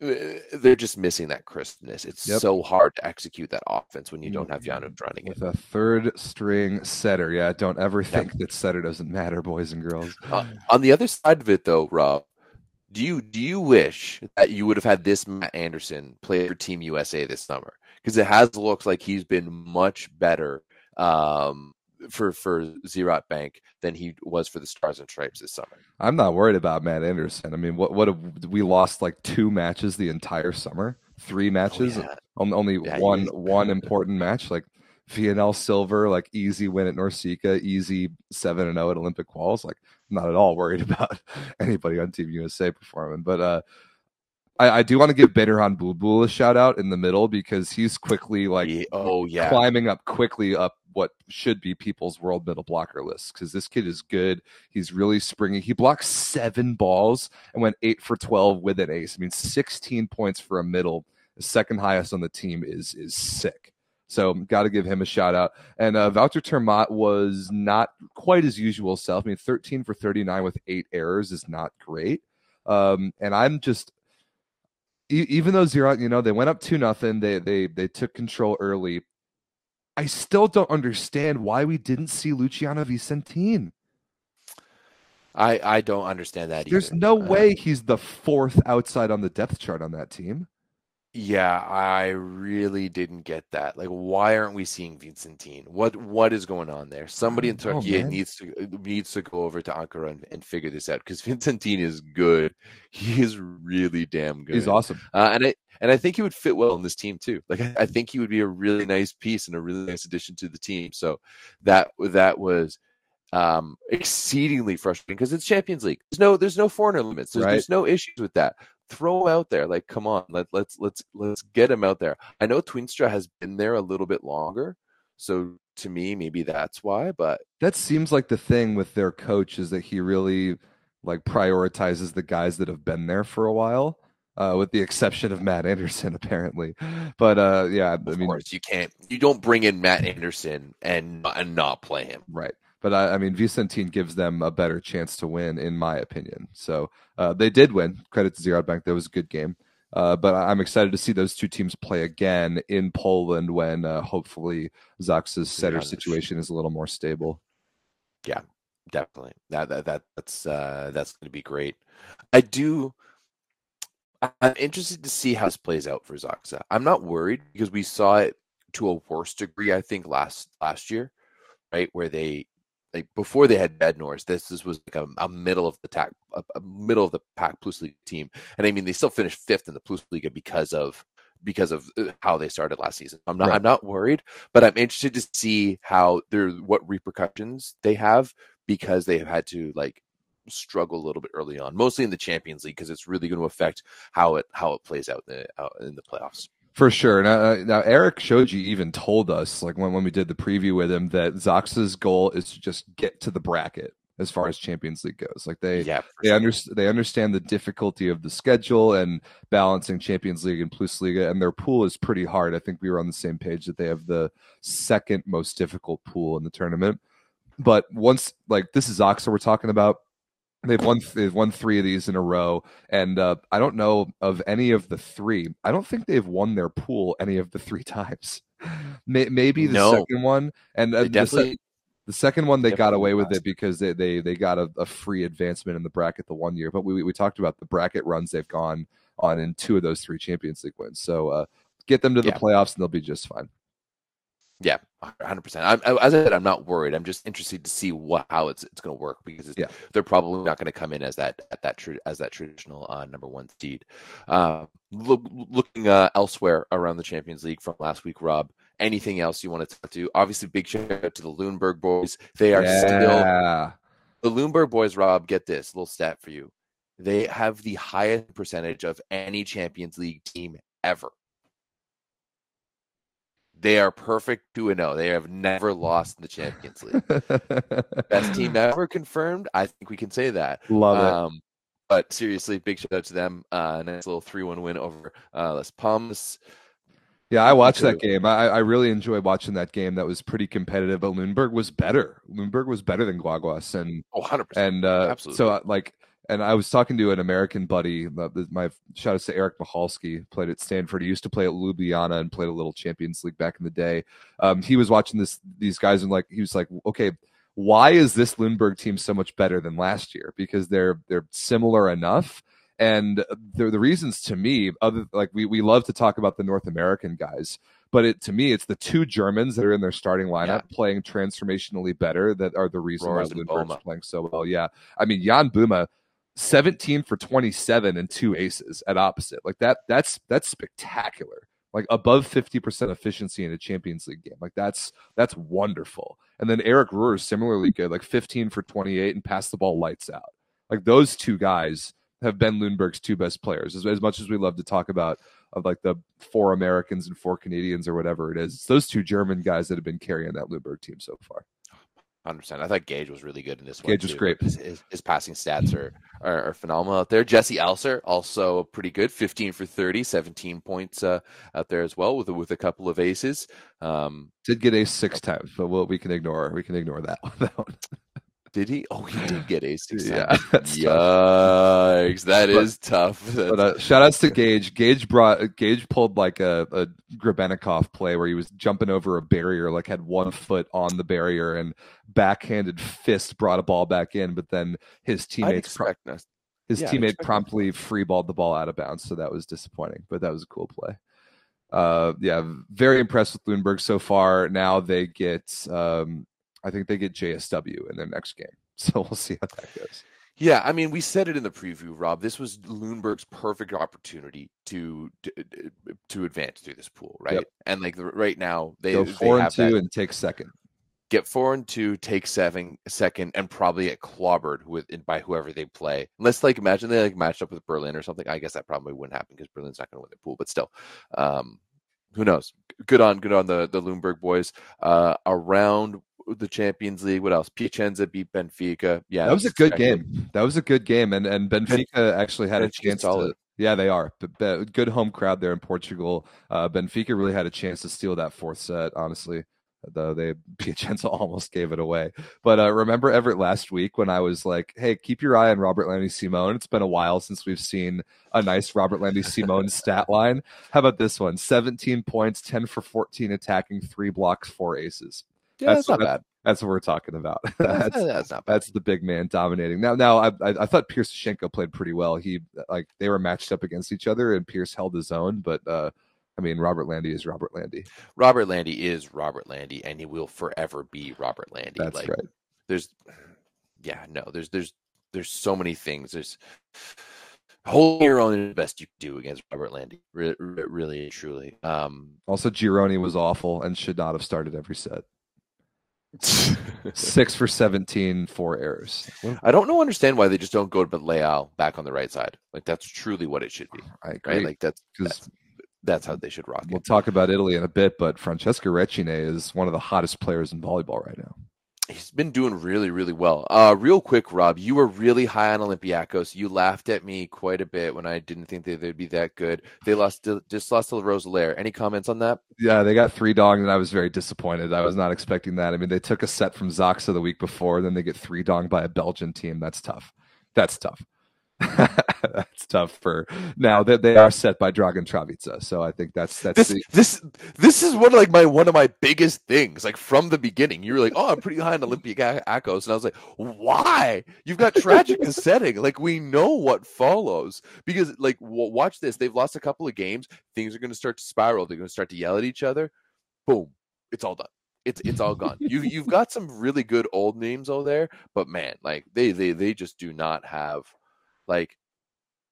uh, they're just missing that crispness. It's Yep. so hard to execute that offense when you don't have Janusz running it. with a third string setter. Yeah, don't ever think that setter doesn't matter, boys and girls. Uh, on the other side of it, though, Rob, do you do you wish that you would have had this Matt Anderson play for Team USA this summer? Because it has looked like he's been much better um, for for Ziraat Bank than he was for the Stars and Stripes this summer. I'm not worried about Matt Anderson. I mean, what what have, we lost like two matches the entire summer, three matches, Oh, yeah. on- only Yeah, one one important match, like VNL Silver, like easy win at Norsika, easy seven and zero at Olympic Quals. Like, I'm not at all worried about anybody on Team USA performing, but uh. I, I do want to give Bedirhan Bulbul a shout out in the middle because he's quickly like Ye- oh yeah, climbing up quickly up what should be people's world middle blocker list because this kid is good. He's really springy. He blocked seven balls and went eight for twelve with an ace. I mean, sixteen points for a middle, the second highest on the team is is sick. So got to give him a shout out. And uh, Wouter ter Maat was not quite his usual self. I mean, thirteen for thirty nine with eight errors is not great. Um, and I'm just e- even though Xerox, you know, they went up two nothing, they they they took control early. I still don't understand why we didn't see Luciano Vicentin. I I don't understand that. Either. There's no Uh, way he's the fourth outside on the depth chart on that team. Yeah, I really didn't get that. Like, why aren't we seeing Vicentin? What what is going on there? Somebody in don't Turkey man. needs to needs to go over to Ankara and, and figure this out because Vicentin is good. He is really damn good. He's awesome. Uh, and I and I think he would fit well in this team too. Like I, I think he would be a really nice piece and a really nice addition to the team. So that that was um exceedingly frustrating because it's Champions League. There's no there's no foreigner limits. There's, Right. there's no issues with that. Throw out there. Like come on, let let's let's let's get him out there. I know Twinstra has been there a little bit longer. So to me, maybe that's why, but That seems like the thing with their coach is that he really like prioritizes the guys that have been there for a while. Uh, with the exception of Matt Anderson, apparently, but uh, yeah, I of mean, course you can't you don't bring in Matt Anderson and and not play him. Right. But I, I mean, Vicentin gives them a better chance to win, in my opinion. So uh, they did win. Credit to Ziraat Bank. That was a good game. Uh, but I'm excited to see those two teams play again in Poland when uh, hopefully ZAKSA's setter situation is a little more stable. Yeah, definitely that, that that that's uh that's going to be great i do i'm interested to see how this plays out for ZAKSA i'm not worried because we saw it to a worse degree i think last last year right where they like before they had Bednorz this, this was like a, a middle of the pack a, a middle of the pack plus league team and i mean they still finished fifth in the plus League because of because of uh, how they started last season i'm not Right. i'm not worried but i'm interested to see how they're what repercussions they have because they've had to like struggle a little bit early on, mostly in the Champions League, because it's really going to affect how it how it plays out in the out in the playoffs. For sure. Now, uh, now Eric Shoji even told us, like when, when we did the preview with him, that ZAKSA's goal is to just get to the bracket as far as Champions League goes. Like they, yeah, they sure. understand they understand the difficulty of the schedule and balancing Champions League and Plus Liga, and their pool is pretty hard. I think we were on the same page that they have the second most difficult pool in the tournament. But once like this is Oxa we're talking about, they've won they've won three of these in a row, and uh, I don't know of any of the three. I don't think they've won their pool any of the three times. May, maybe the No. second one, and uh, They the, definitely the second one they got away with it because they they they got a, a free advancement in the bracket the one year. But we we talked about the bracket runs they've gone on in two of those three Champions League wins. So uh, get them to the Yeah. playoffs and they'll be just fine. Yeah, hundred percent. I'm I- as I said, I'm not worried. I'm just interested to see what how it's it's going to work because it's, Yeah. they're probably not going to come in as that at that tra- as that traditional uh, number one seed. Uh, look, looking uh, elsewhere around the Champions League from last week, Rob. Anything else you want to talk to? Obviously, big shout out to the Lüneburg boys. They are still the Lüneburg boys, Rob, get this little stat for you. They have the highest percentage of any Champions League team ever. They are perfect 2 0. They have never lost in the Champions League. Best team ever confirmed. I think we can say that. Love it. Um, but seriously, big shout out to them. Uh, nice little 3 1 win over uh, Las Palmas. Yeah, I watched that game. I, I really enjoyed watching that game. That was pretty competitive, but Lüneburg was better. Lüneburg was better than Guaguas, and Oh, 100%. and uh, Absolutely. so uh, like and I was talking to an American buddy. uh, My shout out to Eric Michalski, played at Stanford. He used to play at Ljubljana and played a little Champions League back in the day. Um, he was watching this these guys and like he was like, okay, why is this Lüneburg team so much better than last year? Because they're they're similar enough. And the, the reasons to me, other like we, we love to talk about the North American guys, but it to me, it's the two Germans that are in their starting lineup Yeah. playing transformationally better that are the reason Roars why Lüneburg's Boma. playing so well. Yeah, I mean Jan Buma, seventeen for twenty seven and two aces at opposite. Like that, that's that's spectacular. Like above fifty percent efficiency in a Champions League game. Like that's that's wonderful. And then Eric Ruhr is similarly good, like fifteen for twenty eight and pass the ball lights out. Like those two guys have been Lüneburg's two best players. As, as much as we love to talk about of like the four Americans and four Canadians or whatever it is, it's those two German guys that have been carrying that Lüneburg team so far. Hundred percent. I thought Gage was really good in this one. Gage was too. great. His, his, his passing stats are, are are phenomenal out there. Jesse Elser also pretty good. Fifteen for 30, 17 points uh, out there as well with with a couple of aces. Um, Did get ace six times, but we'll, we can ignore we can ignore that one. That one. Did he? Oh, he did get six Yeah, that's tough. Yikes! That But- is tough. But uh, shout outs to Gage. Gage brought Gage pulled like a, a Grebennikov play where he was jumping over a barrier, like had one foot on the barrier and backhanded fist brought a ball back in, but then his teammates pro- his yeah, teammate that. promptly freeballed the ball out of bounds, so that was disappointing. But that was a cool play. Uh, yeah, very impressed with Lüneburg so far. Now they get, um, I think they get JSW in their next game, so we'll see how that goes. Yeah, I mean, we said it in the preview, Rob. This was Lüneburg's perfect opportunity to to, to advance through this pool, right? Yep. And like the, right now, they, Go they four and two that- and take second. get four and two, take seven, second, and probably get clobbered with by whoever they play. Unless like imagine they like matched up with Berlin or something. I guess that probably wouldn't happen because Berlin's not going to win the pool. But still, um, who knows? Good on good on the the Lüneburg boys. Uh, around the Champions League, what else? Piacenza beat Benfica. Yeah, that was a good game. That was a good game, and and Benfica actually had a chance solid. to. Yeah, they are. But, good home crowd there in Portugal. Uh, Benfica really had a chance to steal that fourth set. Honestly, though they Piacenza almost gave it away. But uh, remember Everett last week when I was like, "Hey, keep your eye on Robertlandy Simón." It's been a while since we've seen a nice Robertlandy Simón stat line. How about this one? Seventeen points, ten for fourteen attacking, three blocks, four aces. Yeah, That's that's not what- bad. That's what we're talking about. That's, That's that's not bad. that's the big man dominating. Now, now I, I, I thought Pierce Shenko played pretty well. He like they were matched up against each other, and Pierce held his own. But uh, I mean, Robertlandy is Robertlandy. Robert Landy is Robertlandy, and he will forever be Robertlandy. That's like, right. There's, yeah, no, there's there's there's so many things. There's holding your own is the best you can do against Robertlandy. Re- re- really, truly. Um, Also, Gironi was awful and should not have started every set. Six for 17, four errors. I don't know, understand why they just don't go to Leal back on the right side. Like that's truly what it should be, I right? Like that's that's, that's how they should rock we'll it. talk about Italy in a bit, but Francesco Recine is one of the hottest players in volleyball right now. He's been doing really, really well. Uh, real quick, Rob, you were really high on Olympiacos. You laughed at me quite a bit when I didn't think that they'd be that good. They lost, just lost to Roeselare. Any comments on that? Yeah, they got three donged, and I was very disappointed. I was not expecting that. I mean, they took a set from Zaxa the week before, then they get three donged by a Belgian team. That's tough. That's tough. that's tough for now that they are set by Dragan Travica. So I think that's that's This, the, this, this is one of like my one of my biggest things. Like from the beginning, you were like, "Oh, I'm pretty high on Olympic Olympiacos," and I was like, "Why? You've got tragic setting. Like we know what follows because like w- watch this. They've lost a couple of games. Things are going to start to spiral. They're going to start to yell at each other. Boom, it's all done. It's it's all gone. You you've got some really good old names over there, but man, like they they they just do not have like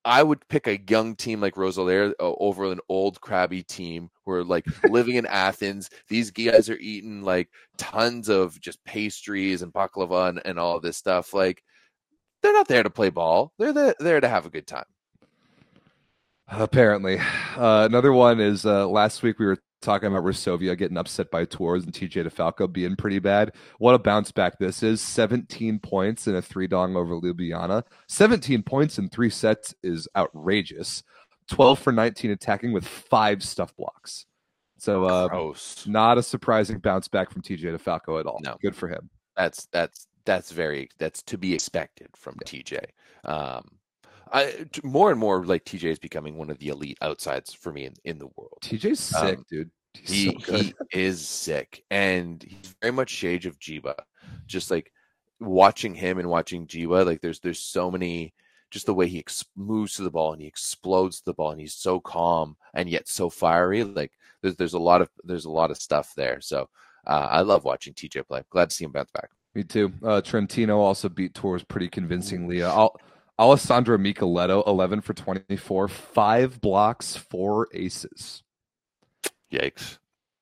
I would pick a young team like Roeselare uh, over an old crabby team who are like living in Athens. These guys are eating like tons of just pastries and baklava and, and all this stuff. Like they're not there to play ball. They're there, there to have a good time. apparently. Uh, another one is uh, last week we were talking about Resovia getting upset by Tours and TJ DeFalco being pretty bad. What a bounce back this is 17 points in a three dong over Ljubljana. 17 points in three sets is outrageous. 12 for 19 attacking with five stuff blocks. So uh, Gross. not a surprising bounce back from TJ DeFalco at all. No. Good for him. That's that's that's very that's to be expected from TJ. Um, I more and more like TJ is becoming one of the elite outsides for me in, in the world. TJ's sick, Um, dude. He's He so he is sick, and he's very much shade of Giba. Just like watching him and watching Giba, like there's there's so many just the way he ex- moves to the ball and he explodes the ball and he's so calm and yet so fiery. Like there's there's a lot of there's a lot of stuff there. So uh, I love watching TJ play. Glad to see him bounce back. Me too. Uh, Trentino also beat Tours pretty convincingly. Uh, Al- Alessandro Michieletto, 11 for 24, five blocks, four aces. Yikes.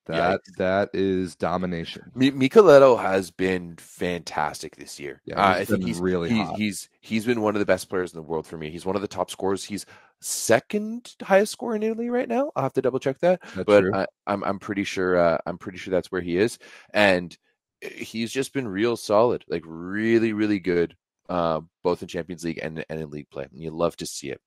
That that is domination. Mi- Michieletto has been fantastic this year. Yeah, Uh, he's I think been he's really he's, hot. he's he's been one of the best players in the world for me. He's one of the top scorers. He's second highest scorer in Italy right now. I'll have to double check that, That's but. I, I'm I'm pretty sure uh, I'm pretty sure that's where he is, and eh, he's just been real solid, like really really good, uh, both in Champions League and and in league play. And you love to see it.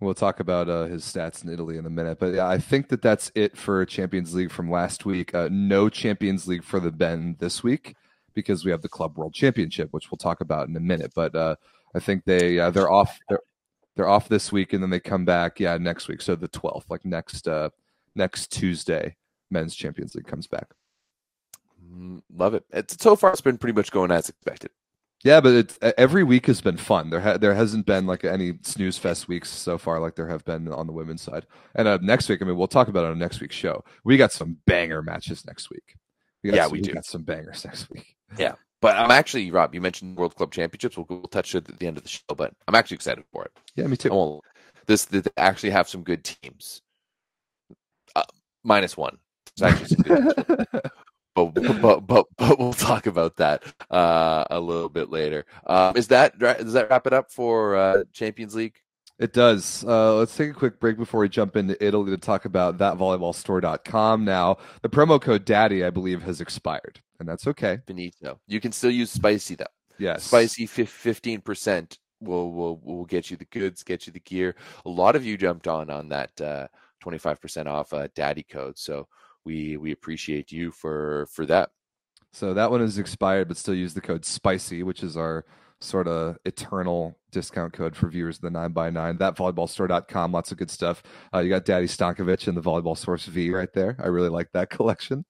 We'll talk about uh, his stats in Italy in a minute, but yeah, I think that that's it for Champions League from last week. Uh, no Champions League for the Ben this week because we have the Club World Championship, which we'll talk about in a minute. But uh, I think they uh, they're off they're, they're off this week, and then they come back yeah next week, so the twelfth, like next uh, next Tuesday, Men's Champions League comes back. Mm, Love it. It's so far it's been pretty much going as expected. Yeah, but it's, every week has been fun. There ha- there hasn't been like any snooze fest weeks so far, like there have been on the women's side. And uh, next week, I mean, we'll talk about it on next week's show. We got some banger matches next week. We Yeah, some, we do. got some bangers next week. Yeah, but I'm actually Rob. You mentioned World Club Championships. We'll, we'll touch it at the end of the show, but I'm actually excited for it. Yeah, me too. This they actually have some good teams. Uh, minus one. It's actually some good. but, but but but we'll talk about that uh, a little bit later. Um, is that does that wrap it up for uh, Champions League? It does. Uh, let's take a quick break before we jump into Italy to talk about that thatvolleyballstore.com. Now, the promo code DADDY, I believe, has expired, and that's okay. Benito. You can still use spicy though. Yes. Spicy fifteen percent will will will get you the goods, get you the gear. A lot of you jumped on on that twenty five percent off uh, Daddy code, so we we appreciate you for for that. So that one is expired, but still use the code SPICY, which is our sort of eternal discount code for viewers of the 9 by 9 That volleyballstore.com, lots of good stuff. Uh, you got Daddy Stankovic and the Volleyball Source V right there. I really like that collection.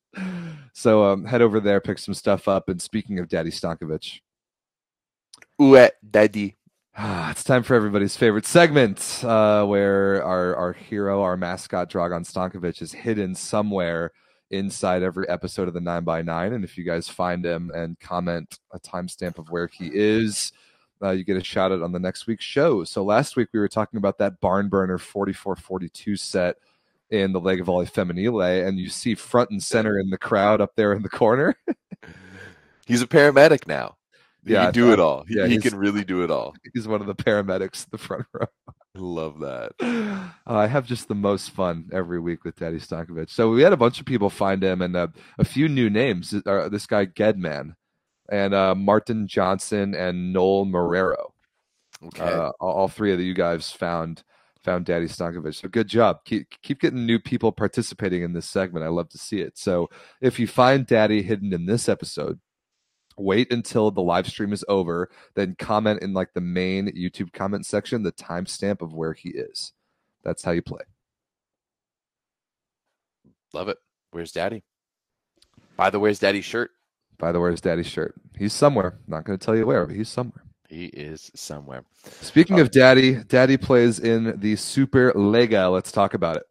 So um, head over there, pick some stuff up. And speaking of Daddy Stankovic, Ooh, daddy. Ah, it's time for everybody's favorite segment, uh, where our our hero, our mascot Dragan Stankovic, is hidden somewhere inside every episode of the Nine by Nine. And if you guys find him and comment a timestamp of where he is, uh, you get a shout out on the next week's show. So last week we were talking about that barn burner 44-42 set in the Lega Volley Femminile, and you see front and center in the crowd up there in the corner. He's a paramedic now. He Yeah, can do uh, it all. He, yeah, he can really do it all. He's one of the paramedics in the front row. Love that. Uh, I have just the most fun every week with Daddy Stankovic. So we had a bunch of people find him and uh, a few new names. Uh, this guy Gedman and uh, Martin Johnson and Noel Marrero. Okay. Uh, all, all three of you guys found found Daddy Stankovic. So good job. Keep keep getting new people participating in this segment. I love to see it. So if you find Daddy hidden in this episode, wait until the live stream is over, then comment in like the main YouTube comment section the timestamp of where he is. That's how you play. Love it. Where's daddy? By the way, where's daddy's shirt? By the way, his daddy's shirt. He's somewhere. Not going to tell you where, but he's somewhere. He is somewhere. Speaking Oh. of daddy, daddy plays in the Super Lega. Let's talk about it.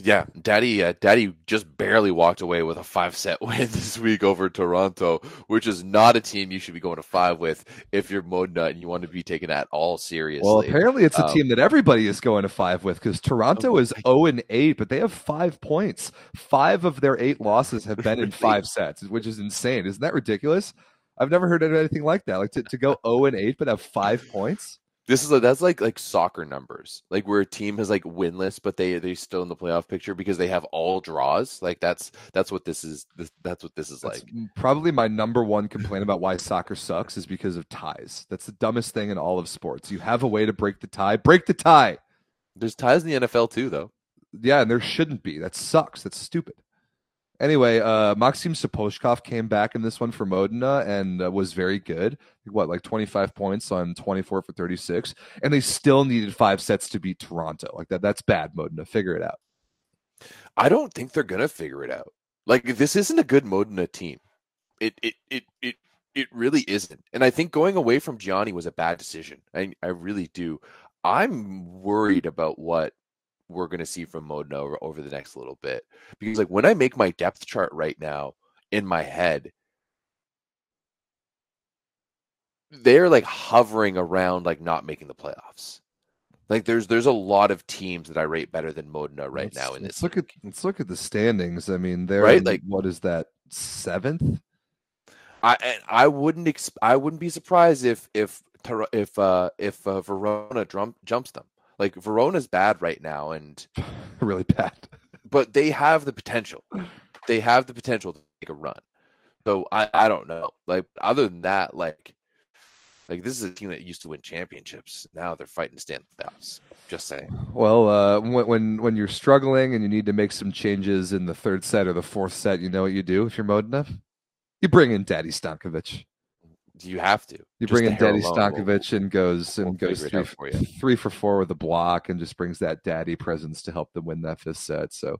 Yeah, Daddy. Uh, Daddy just barely walked away with a five-set win this week over Taranto, which is not a team you should be going to five with if you're Modena and you want to be taken at all seriously. Well, apparently it's a Um, team that everybody is going to five with because Taranto Oh, is my- 0 and 8, but they have five points. Five of their eight losses have been in five sets, which is insane. Isn't that ridiculous? I've never heard of anything like that. Like to, to go 0 and 8 but have five points. This is like, that's like like soccer numbers, like where a team is like winless, but they they still in the playoff picture because they have all draws. Like that's that's what this is. This, that's what this is That's like. probably my number one complaint about why soccer sucks is because of ties. That's the dumbest thing in all of sports. You have a way to break the tie, break the tie. There's ties in the NFL too, though. Yeah, and there shouldn't be. That sucks. That's stupid. Anyway, uh, Maksim Sapozhkov came back in this one for Modena and uh, was very good. What, like 25 points on 24 for 36, and they still needed five sets to beat Taranto. Like that, that's bad. Modena, figure it out. I don't think they're gonna figure it out. Like this isn't a good Modena team. It it it it it really isn't. And I think going away from Giani was a bad decision. I I really do. I'm worried about what we're going to see from Modena over, the next little bit. Because like when I make my depth chart right now in my head, they're like hovering around like not making the playoffs. Like there's there's a lot of teams that I rate better than Modena right let's, now in let's this. look at let's look at the standings. I mean, they're Right, in, like- what is that seventh? I and I wouldn't exp- I wouldn't be surprised if if if uh if uh, Verona drum- jumps them. Like Verona's bad right now, and really bad. but they have the potential. They have the potential to make a run. So I, I don't know. Like other than that, like like this is a team that used to win championships. Now they're fighting to stay in the playoffs. Just saying. Well, uh, when when when you're struggling and you need to make some changes in the third set or the fourth set, you know what you do if you're Modena? You bring in Daddy Stankovic. You have to. You bring in Daddy Stankovic and goes we'll and goes three, for three for four with a block and just brings that daddy presence to help them win that fifth set. So,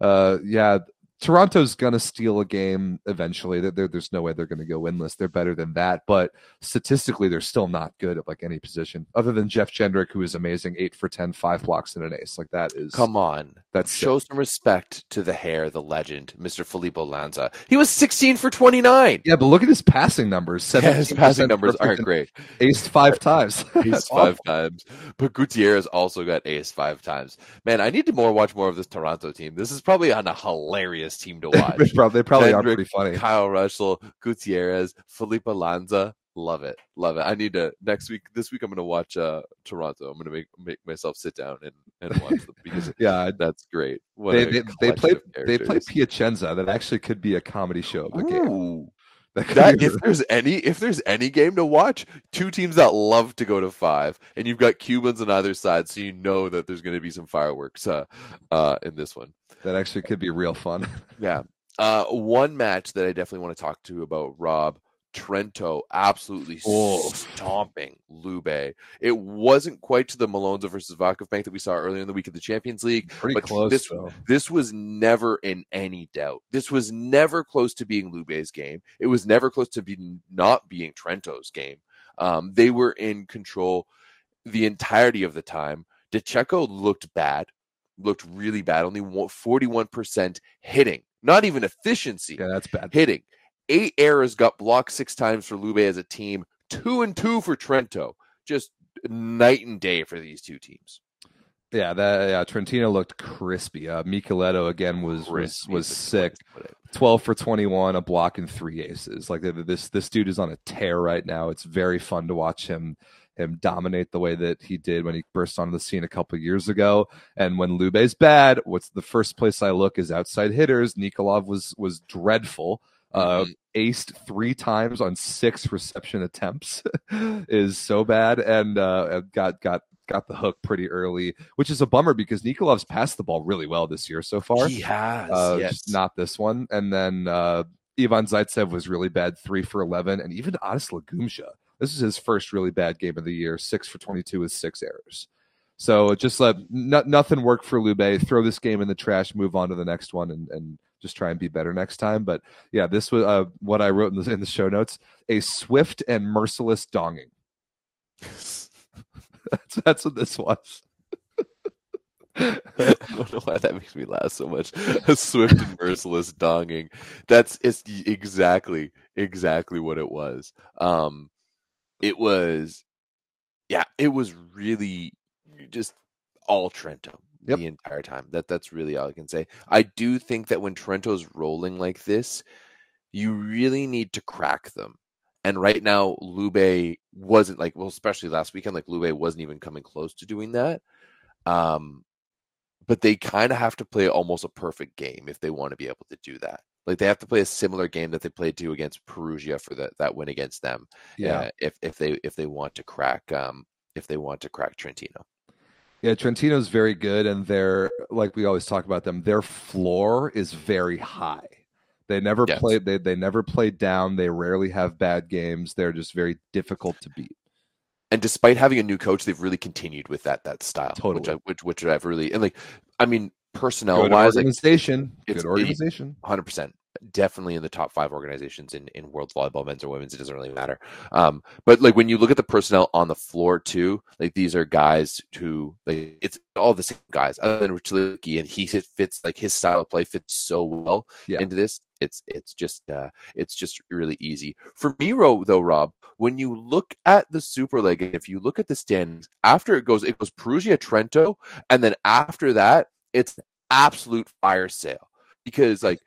uh, yeah, Taranto's gonna steal a game eventually. There, there- there's no way they're gonna go winless. They're better than that, but statistically, they're still not good at like any position other than Jeff Jendryk, who is amazing, eight for 10, five blocks and an ace. Like that is Come on. That shows some respect to the hair, the legend, Mr. Filippo Lanza. He was 16 for 29. Yeah, but look at his passing numbers. Yeah, his passing numbers aren't great. Aced five times. Ace That's five times. But Gutierrez also got ace five times. Man, I need to more watch more of this Taranto team. This is probably on a hilarious team to watch. they probably, they probably are Jendryk, pretty funny. Kyle Russell, Gutierrez, Felipe Lanza. Love it. Love it. I need to next week this week I'm gonna watch uh Taranto. I'm gonna make make myself sit down and, and watch them because Yeah, that's great. What they they, they play they play. Piacenza. That actually could be a comedy show of a game. Ooh. That that if there's any if there's any game to watch, two teams that love to go to five, and you've got Cubans on either side, so you know that there's going to be some fireworks uh, uh, in this one. That actually could be real fun. Yeah. Uh, one match that I definitely want to talk to you about, Rob. Trento absolutely Oh. stomping Lube. It wasn't quite to the Malonza versus VakıfBank that we saw earlier in the week of the Champions League. Pretty But close this- though. This was never in any doubt. This was never close to being Lube's game. It was never close to be not being Trento's game. Um, they were in control the entirety of the time. De Cecco looked bad, looked really bad. Only one- 41% hitting, not even efficiency Yeah, that's bad. hitting. Eight errors got blocked six times for Lube as a team. Two and two for Trento. Just night and day for these two teams. Yeah, that yeah. Trentino looked crispy. Uh, Michieletto again was was Crispy was the sick. place to put it. 12 for 21, a block and three aces. Like this this dude is on a tear right now. It's very fun to watch him him dominate the way that he did when he burst onto the scene a couple years ago. And when Lube's bad, what's the first place I look is outside hitters. Nikolov was was dreadful. Uh, Mhm. aced three times on six reception attempts is so bad, and uh, got got got the hook pretty early, which is a bummer because Nikolov's passed the ball really well this year so far He has. uh, yes. just not this one. And then uh, Ivan Zaitsev was really bad, three for 11. And even Adis Lagumdzija, this is his first really bad game of the year, six for 22 with six errors. So just let no, nothing work for Lube. Throw this game in the trash, move on to the next one, and, and just try and be better next time. But yeah, this was uh, what I wrote in the, in the show notes a swift and merciless donging. that's, that's what this was. I don't know why that makes me laugh so much. A swift and merciless donging. That's it's exactly exactly what it was. Um it was yeah, it was really just all Trento Yep. the entire time. That that's really all I can say. I do think that when Trento's rolling like this, you really need to crack them. And right now, Lube wasn't like well, especially last weekend, like Lube wasn't even coming close to doing that. Um, but they kind of have to play almost a perfect game if they want to be able to do that. Like they have to play a similar game that they played to against Perugia for that that win against them. uh, if if they if they want to crack um if they want to crack Trentino. Yeah, Trentino's very good, and their like we always talk about them, their floor is very high. They never Yes. play they they never play down. They rarely have bad games. They're just very difficult to beat. and despite having a new coach, they've really continued with that that style. Which Totally. I which which I've really and like I mean personnel Good wise, organization. it's- Good organization. hundred percent, definitely in the top five organizations in in world volleyball, men's or women's. It doesn't really matter. Um, but like when you look at the personnel on the floor too, like these are guys who like it's all the same guys, other than Rich and he fits like his style of play fits so well Yeah. into this. It's it's just uh it's just really easy for me, though. Rob, when you look at the Super League, if you look at the standings, after it goes, it goes Perugia, Trento, and then after that, it's absolute fire sale because like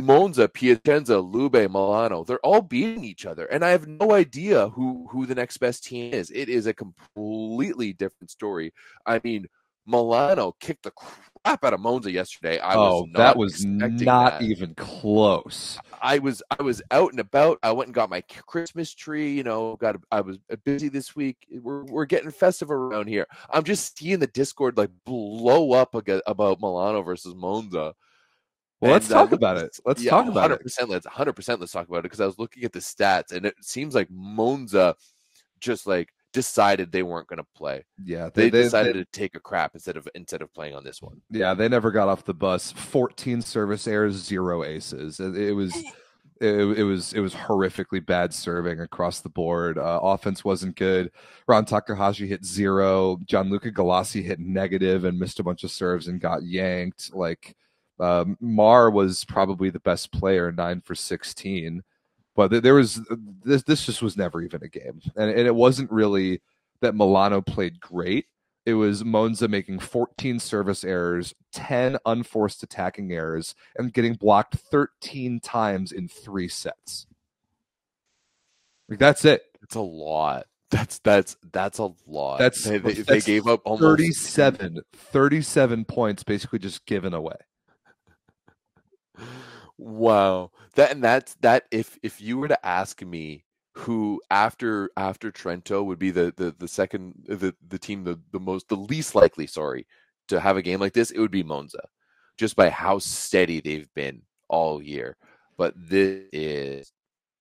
Monza, Piacenza, Lube, Milano, they're all beating each other. And I have no idea who who the next best team is. It is a completely different story. I mean, Milano kicked the crap out of Monza yesterday. I oh, was that was not that. even close. I was I was out and about. I went and got my Christmas tree. You know, got I was busy this week. We're we're getting festive around here. I'm just seeing the Discord like blow up about Milano versus Monza. Well, let's And, uh, talk about it. Let's yeah, talk about it. 100%, Let's 100. percent Let's talk about it because I was looking at the stats and it seems like Monza just like decided they weren't going to play. Yeah, They, they, they, decided they- to take a crap instead of instead of playing on this one. yeah, they never got off the bus. 14 service errors, zero aces. It, it was it, it was it was horrifically bad serving across the board. Uh, offense wasn't good. Ran Takahashi hit zero. Gianluca Galassi hit negative and missed a bunch of serves and got yanked. Like um, Maar was probably the best player, nine for 16. But there was uh, this. This just was never even a game, and, and it wasn't really that Milano played great. It was Monza making 14 service errors, 10 unforced attacking errors, and getting blocked 13 times in three sets. Like that's it. It's a lot. That's that's that's a lot. That's- they, they, they gave up almost 37, 37 points basically just given away. Wow. That and that's that if if you were to ask me who after after Trento would be the the, the second the, the team the, the most the least likely, sorry, to have a game like this, it would be Monza. Just by how steady they've been all year. But this is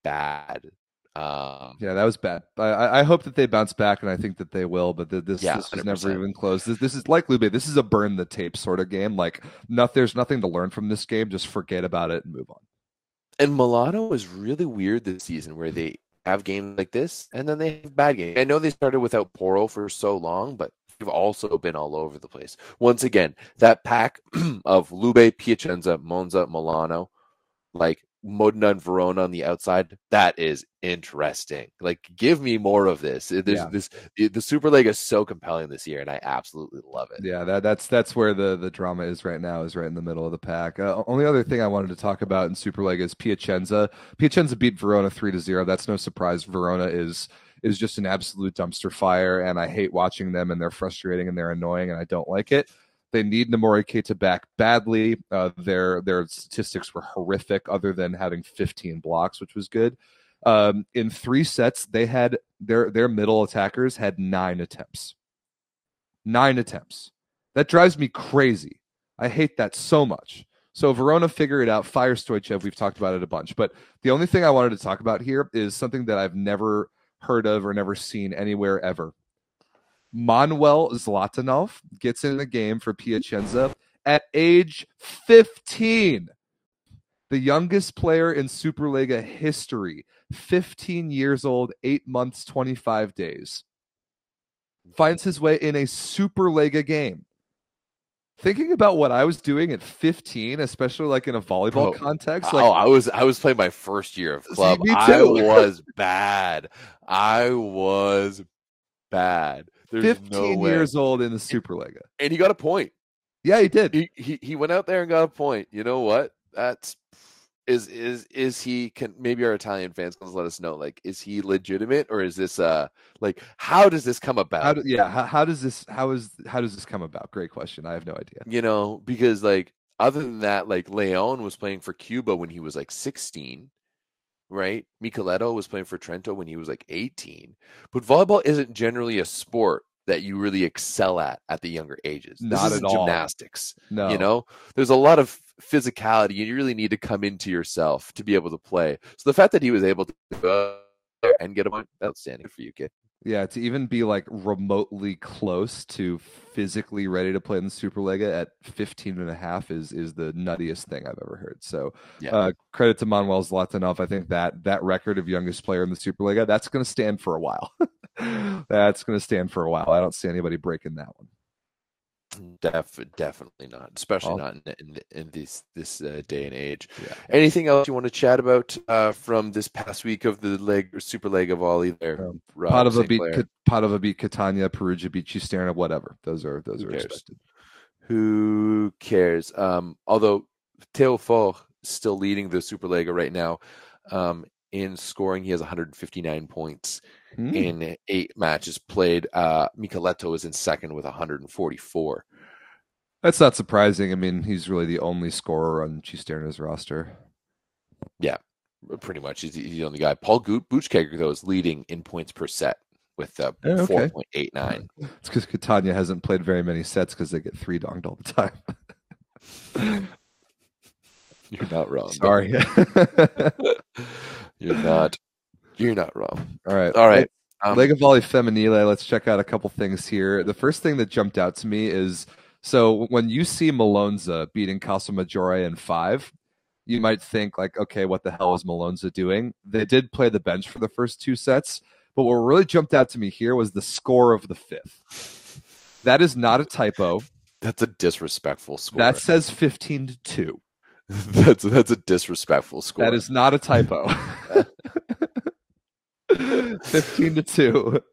bad. Um Yeah, that was bad. I- I, hope that they bounce back, and I think that they will. But th- this, Yeah, this was never 100%. even close. This, this is like Lube. This is a burn the tape sort of game. Like, not, there's nothing to learn from this game. Just forget about it and move on. and Milano is really weird this season where they have games like this and then they have bad games. I know they started without Porro for so long, but they've also been all over the place. Once again, that pack of Lube, Piacenza, Monza, Milano, like Modena and Verona on the outside, that is interesting. Like, give me more of this. There's Yeah. this the Super League is so compelling this year, and I absolutely love it. Yeah, that, that's that's where the the drama is right now. Is right in the middle of the pack. Uh, only other thing I wanted to talk about in Super League is Piacenza. Piacenza beat Verona three to zero. That's no surprise. Verona is is just an absolute dumpster fire, and I hate watching them. And they're frustrating and they're annoying, and I don't like it. They need Noumory Keita back badly. Uh, their their statistics were horrific, other than having 15 blocks, which was good. Um, in three sets, they had their their middle attackers had nine attempts. Nine attempts. That drives me crazy. I hate that so much. So Verona figure it out. Fire Stoytchev. We've talked about it a bunch, but the only thing I wanted to talk about here is something that I've never heard of or never seen anywhere ever. Manuel Zlatanov gets in the game for Piacenza at age 15. The youngest player in Superliga history, 15 years old, 8 months, 25 days. Finds his way in a Superliga game. Thinking about what I was doing at 15, especially like in a volleyball context, like oh, I was I was playing my first year of See, club. me I was bad. I was bad. There's 15 no years old in the Superliga. and he got a point. Yeah, he did. He, he he went out there and got a point. You know what? That's is is is he can maybe our Italian fans can let us know like is he legitimate or is this uh like how does this come about? How do, yeah, how, how does this how is how does this come about? Great question. I have no idea. you know because like other than that like leon was playing for cuba when he was like 16 right michieletto was playing for trento when he was like 18 but volleyball isn't generally a sport that you really excel at at the younger ages. This Not at all. gymnastics. No, You know, there's a lot of physicality. And you really need to come into yourself to be able to play. So the fact that he was able to go there and get a point, outstanding for you, kid. Yeah, to even be like remotely close to physically ready to play in the Superliga at 15 and a half is is the nuttiest thing I've ever heard. So Yeah. uh, credit to Manuel Zlatanov. I think that that record of youngest player in the Superliga, that's going to stand for a while. that's going to stand for a while. I don't see anybody breaking that one. Def- definitely not, especially Oh. not in, in, in this this uh, day and age. Yeah. Anything else you want to chat about uh, from this past week of the leg or super leg of volley there? Um, Padova beat Padova beat Catania, Perugia beat Cisterna, whatever. Those are those Who are cares? expected. Who cares? Um, although Theo Faure still leading the Super Superlega right now um, in scoring. He has 159 points Hmm. in eight matches played. Uh, Michieletto is in second with 144. That's not surprising. I mean, he's really the only scorer on Cisterna's roster. Yeah, pretty much, he's, he's the only guy. Paul Goot Buchegger, though, is leading in points per set with uh, Oh, okay. 4.89. It's because Catania hasn't played very many sets because they get three donged all the time. You're not wrong. Sorry. You're not. You're not wrong. all right. All right. Um, Lega Volley Femminile. Let's check out a couple things here. The first thing that jumped out to me is so when you see Malonza beating Casalmaggiore in five, you might think like, okay, what the hell is Malonza doing? They did play the bench for the first two sets, but what really jumped out to me here was the score of the fifth. That is not a typo. that's a disrespectful score. That says 15 to 2. that's that's a disrespectful score. That is not a typo. 15 to 2.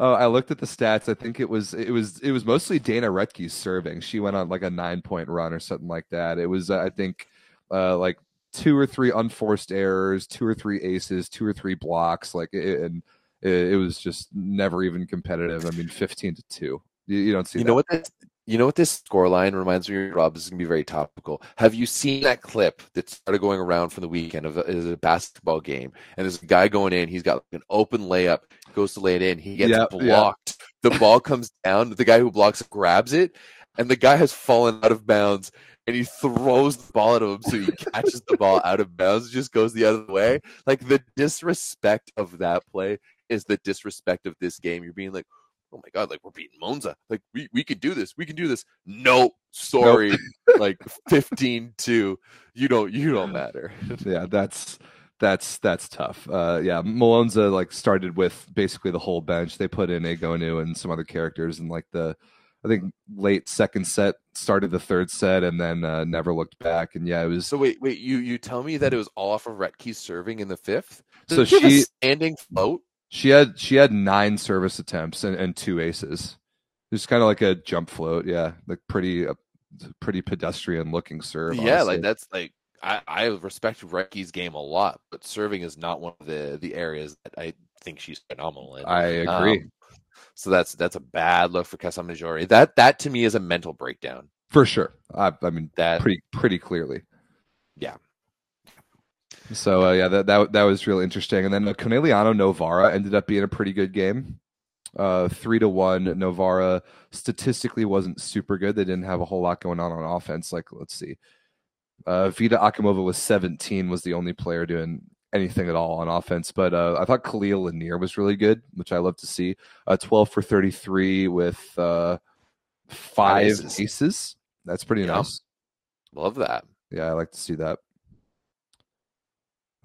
Oh, I looked at the stats. I think it was it was it was mostly Dana Rettke's serving. She went on like a 9-point run or something like that. It was uh, I think uh like two or three unforced errors, two or three aces, two or three blocks like it, and it, it was just never even competitive. I mean 15 to 2. You, you don't see you that. know what this you know what this score line reminds me of rob? This is gonna be very topical. Have you seen that clip that started going around from the weekend of a, is a basketball game? And there's a guy going in he's got an open layup goes to lay it in he gets Yep, yep. blocked. The ball comes down the guy who blocks grabs it and the guy has fallen out of bounds and he throws the ball at him so he catches the ball out of bounds just goes the other way. Like the disrespect of that play is the disrespect of this game. You're being like oh my god, like we're beating Monza. Like we, we can do this. We can do this. No, sorry. like 15-2. You don't you don't matter. yeah, that's that's that's tough. Uh, yeah, Malonza like started with basically the whole bench. They put in Egonu and some other characters, and like the I think late second set started the third set, and then uh, never looked back. And yeah, it was So wait, wait, you you tell me that it was all off of Rettke's serving in the fifth? So Does she- standing float? She had she had nine service attempts and, and two aces. Just kind of like a jump float, yeah, like pretty uh, pretty pedestrian looking serve. yeah, honestly. like that's like I, I respect Rettke's game a lot, but serving is not one of the the areas that I think she's phenomenal in. I agree Um, so that's that's a bad look for Casalmaggiore. That that to me is a mental breakdown. for sure. I, I mean, That pretty pretty clearly. Yeah. So uh, yeah, that, that that was real interesting. And then uh, Conegliano Novara ended up being a pretty good game. Uh, three to one. Novara statistically wasn't super good. They didn't have a whole lot going on on offense. Like let's see, uh, Vita Akimova was 17, was the only player doing anything at all on offense. But uh, I thought Khalil Lanier was really good, which I love to see. Uh, 12 for 33 with uh, five aces. aces. That's pretty Yeah. nice. love that. Yeah, I like to see that.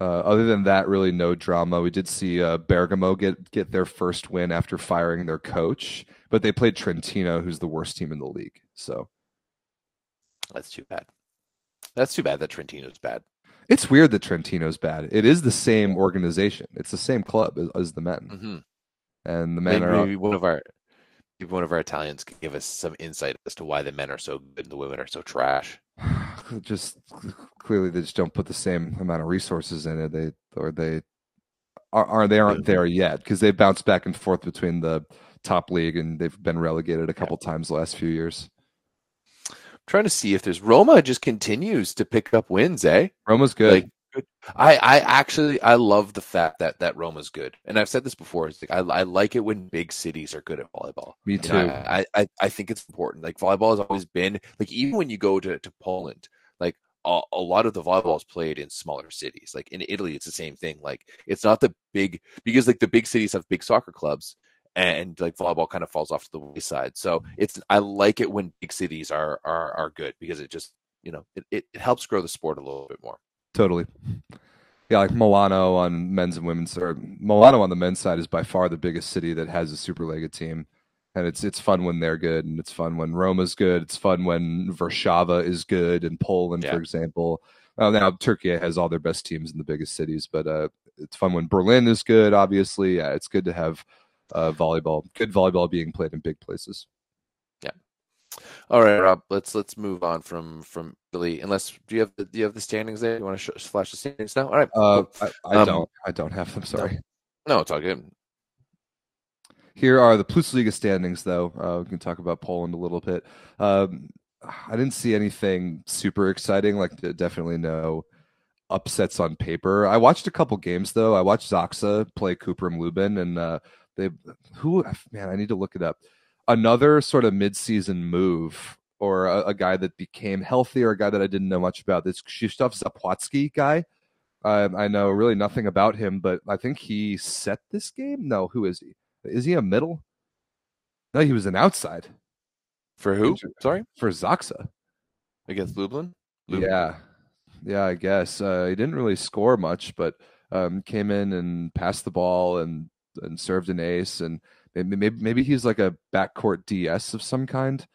Uh, other than that, really no drama. We did see uh, Bergamo get get their first win after firing their coach, but they played Trentino, who's the worst team in the league. So That's too bad. That's too bad that Trentino's bad. it's weird that Trentino's bad. It is the same organization. It's the same club as, as the men, hmm and the men Maybe, are maybe one of our one of our Italians could give us some insight as to why the men are so good and the women are so trash. just clearly they just don't put the same amount of resources in it. They or they are, are they aren't there yet because they bounce back and forth between the top league and they've been relegated a couple times the last few years. I'm trying to see if there's Roma just continues to pick up wins, eh? Roma's good. Like I, I actually I love the fact that that Roma's good, and I've said this before. It's like I, I like it when big cities are good at volleyball. Me too. I, I I think it's important. Like volleyball has always been like even when you go to to Poland, like a, a lot of the volleyball is played in smaller cities. Like in Italy, it's the same thing. Like it's not the big because like the big cities have big soccer clubs, and like volleyball kind of falls off to the wayside. So it's I like it when big cities are are are good because it just you know it, it helps grow the sport a little bit more. Totally. Yeah, like Milano on men's and women's, or Milano on the men's side is by far the biggest city that has a Superliga team, and it's it's fun when they're good, and it's fun when Roma's good. It's fun when Warszawa is good, in Poland, Yeah. for example. Uh, now Turkey has all their best teams in the biggest cities, but uh, it's fun when Berlin is good. Obviously, yeah, it's good to have uh, volleyball, good volleyball being played in big places. All right, Rob. Let's let's move on from from Italy. Unless do you have the do you have the standings there? You want to sh- flash the standings now? All right. Uh. I, I Um, don't, I don't have them. Sorry. No, it's all good. Here are the Plus Liga standings, though. Uh, we can talk about Poland a little bit. Um, I didn't see anything super exciting. Like, definitely no upsets on paper. I watched a couple games, though. I watched ZAKSA play Cuprum Lubin, and uh, they who man, I need to look it up. Another sort of mid-season move, or a, a guy that became healthy, or a guy that I didn't know much about. This Krzysztof Zapłacki guy. Um, I know really nothing about him, but I think he set this game. No, who is he? Is he a middle? No, he was an outside For who? Sorry, for ZAKSA. against Lublin. Lublin. Yeah, yeah, I guess uh, he didn't really score much, but um, came in and passed the ball and and served an ace, and maybe maybe, he's like a backcourt DS of some kind.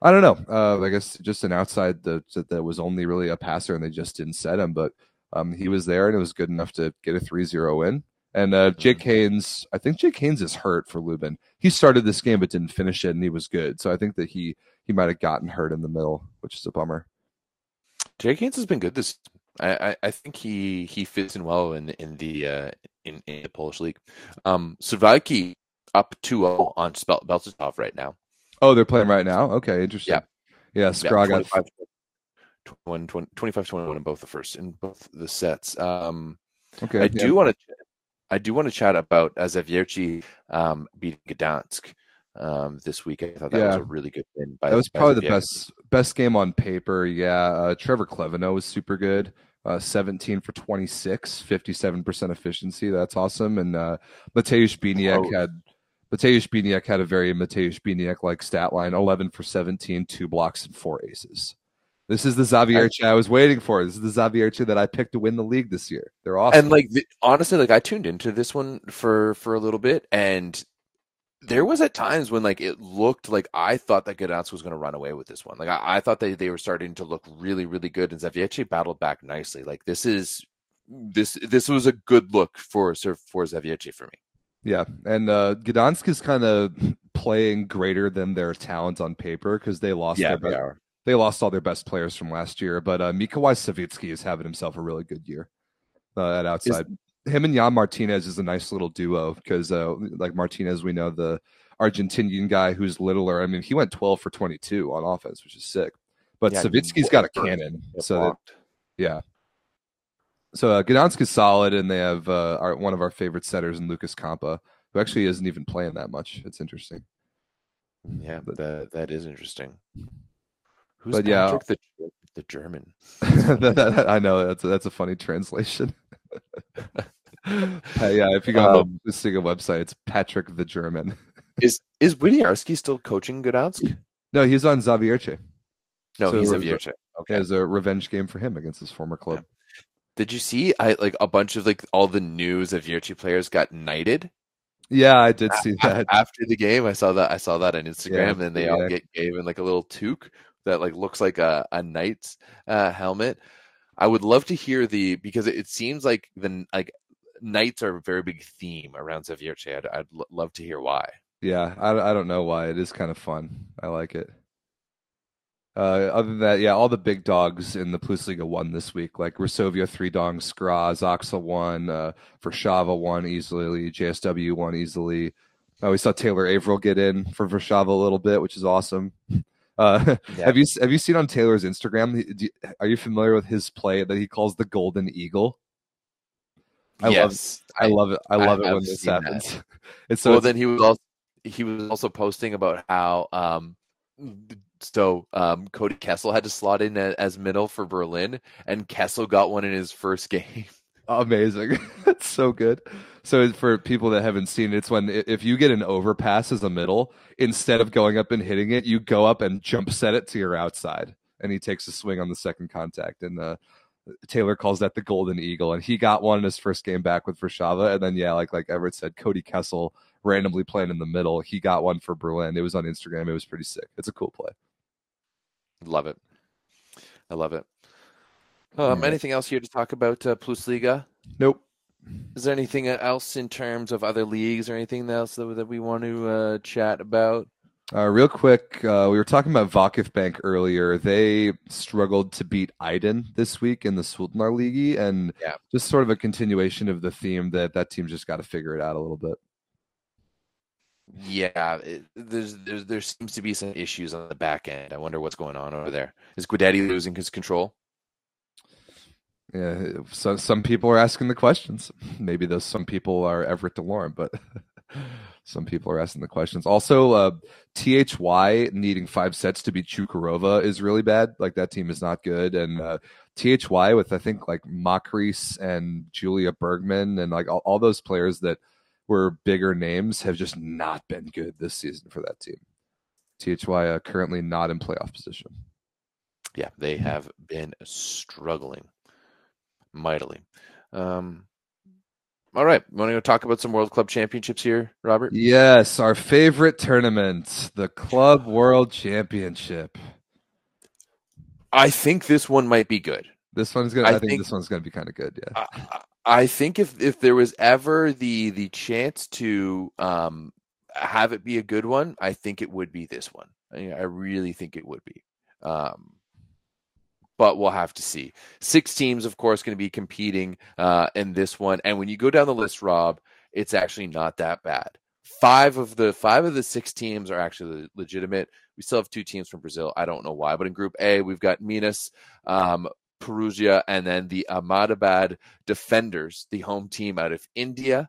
I don't know. Uh, I guess just an outside that that was only really a passer, and they just didn't set him, but um, he was there, and it was good enough to get a 3-0 win. And uh, Jake Hanes, I think Jake Hanes is hurt for Lubin. He started this game but didn't finish it, and he was good. So I think that he he might have gotten hurt in the middle, which is a bummer. Jake Hanes has been good this. I, I, I think he he fits in well in in the uh, in, in the Polish league. Um, Suwałki up 2-0 on Spel- Bełchatów right now. Oh, they're playing right now. Okay, interesting. Yeah. yeah. Yeah, Scrog got 25 21, 20 25 21 in both the first in both the sets. Um, okay. I yeah. do want to I do want to chat about Zawiercie um, beating Gdansk um, this week. I thought that was a really good win. By, That was probably the best best game on paper. Yeah, uh, Trevor Clevenot was super good. Uh, 17 for 26, 57% efficiency. That's awesome. And uh, Mateusz Bieniek Oh. had Mateusz Bieniek had a very Mateusz Bieniek like stat line: 11 for 17, two blocks and four aces. This is the Zawiercie I was waiting for. This is the Zawiercie that I picked to win the league this year. They're awesome. And like the, honestly, like I tuned into this one for for a little bit, and there was at times when like it looked like I thought that Gdansk was going to run away with this one. Like I, I thought they they were starting to look really really good, and Zawiercie battled back nicely. Like this is this this was a good look for for Zawiercie for me. Yeah, and uh, Gdansk is kind of playing greater than their talent on paper because they lost their they be- are. they lost all their best players from last year. But uh, Mikołaj Sawicki is having himself a really good year uh, at outside. Him and Jan Martinez is a nice little duo because, uh, like Martinez, we know the Argentinian guy who's littler. I mean, he went 12 for 22 on offense, which is sick. But Yeah, Sawicki's got a cannon, so that, yeah. So uh, Gdansk is solid, and they have uh, our, one of our favorite setters in Lukas Kampa, who actually isn't even playing that much. It's interesting. yeah, that that is interesting. Who's But yeah. Patrick the the German? I know that's a, that's a funny translation. Uh, yeah, if you go on Um, the Siga website, it's Patrick the German. Is is Winiarski still coaching Gdansk? No, he's on Zawiercie. No, So he's Zawiercie. Okay. Was a revenge game for him against his former club. Did you see? I like a bunch of like all the news of Virtue players got knighted Yeah, I did see that. after the game. I saw that. I saw that on Instagram, Yeah, and they all get given like a little toque that like looks like a a knight's uh, helmet. I would love to hear the because it, it seems like the like knights are a very big theme around Zawiercie. I'd, I'd lo- love to hear why. Yeah, I, I don't know why. It is kind of fun. I like it. Uh, other than that, yeah, all the big dogs in the Plus Liga won this week. Like Resovia three dong, Skra, ZAKSA won, uh, Varshava won easily, JSW won easily. Uh, we saw Taylor Averill get in for Varshava a little bit, which is awesome. Uh, Yeah. Have you have you seen on Taylor's Instagram? do Are you familiar with his play that he calls the Golden Eagle? I love yes, I love it. I I love it when this that. happens. It's so well, it's- then he was also he was also posting about how um so um Cody Kessel had to slot in as middle for Berlin, and Kessel got one in his first game. amazing. That's so good. So for people that haven't seen it, it's when if you get an overpass as a middle, instead of going up and hitting it, you go up and jump set it to your outside, and he takes a swing on the second contact. And uh, Taylor calls that the golden eagle, and he got one in his first game back with Varshava. And then yeah, like like Everett said, Cody Kessel randomly playing in the middle, he got one for Berlin. It was on Instagram. It was pretty sick. It's a cool play. Love it. I love it. Um, anything else here to talk about uh, Plus Liga? Nope. Is there anything else in terms of other leagues or anything else that, that we want to uh, chat about? Uh, real quick, uh, we were talking about VakıfBank earlier. They struggled to beat Aydin this week in the Sultanlar League, and Yeah. just sort of a continuation of the theme that that team just got to figure it out a little bit. Yeah, it, there's, there's there seems to be some issues on the back end. I wonder what's going on over there. Is Guidetti losing his control? Yeah, so some people are asking the questions. Maybe those some people are Everett DeLorme, but some people are asking the questions. Also, uh, THY needing five sets to beat Çukurova is really bad. Like that team is not good, and uh, THY with I think like Makris and Julia Bergmann and like all, all those players that were bigger names have just not been good this season for that team. THY uh, currently not in playoff position. Yeah, they have been struggling mightily. Um, all right, want to go talk about some World Club Championships here, Robert? Yes, our favorite tournament, the Club World Championship. I think this one might be good. This one's gonna. I, I think, think- this one's gonna be kind of good. Yeah. I, I think if if there was ever the the chance to um have it be a good one, I think it would be this one. I, I really think it would be. Um, but we'll have to see. Six teams, of course, going to be competing uh, in this one. And when you go down the list, Rob, it's actually not that bad. Five of the five of the six teams are actually legitimate. We still have two teams from Brazil. I don't know why, but in Group A, we've got Minas, um, Perugia, and then the Ahmedabad Defenders, the home team out of India.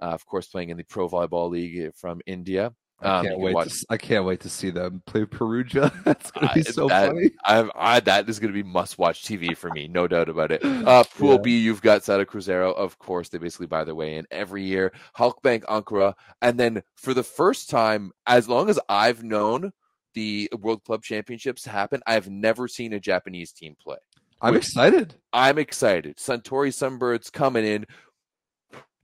Uh, of course, playing in the Pro Volleyball League from India. I Um, you can't wait. watch- To, I can't wait to see them play Perugia. That's gonna be I- so that- funny. I, I that is going to be must-watch TV for me, no doubt about it. Uh, Pool Yeah. B, you've got Sada Cruzeiro. Of course, they basically buy their way in every year. Halkbank Ankara, and then for the first time, as long as I've known the World Club Championships happen, I've never seen a Japanese team play. I'm which- excited. I'm excited. Suntory Sunbirds coming in.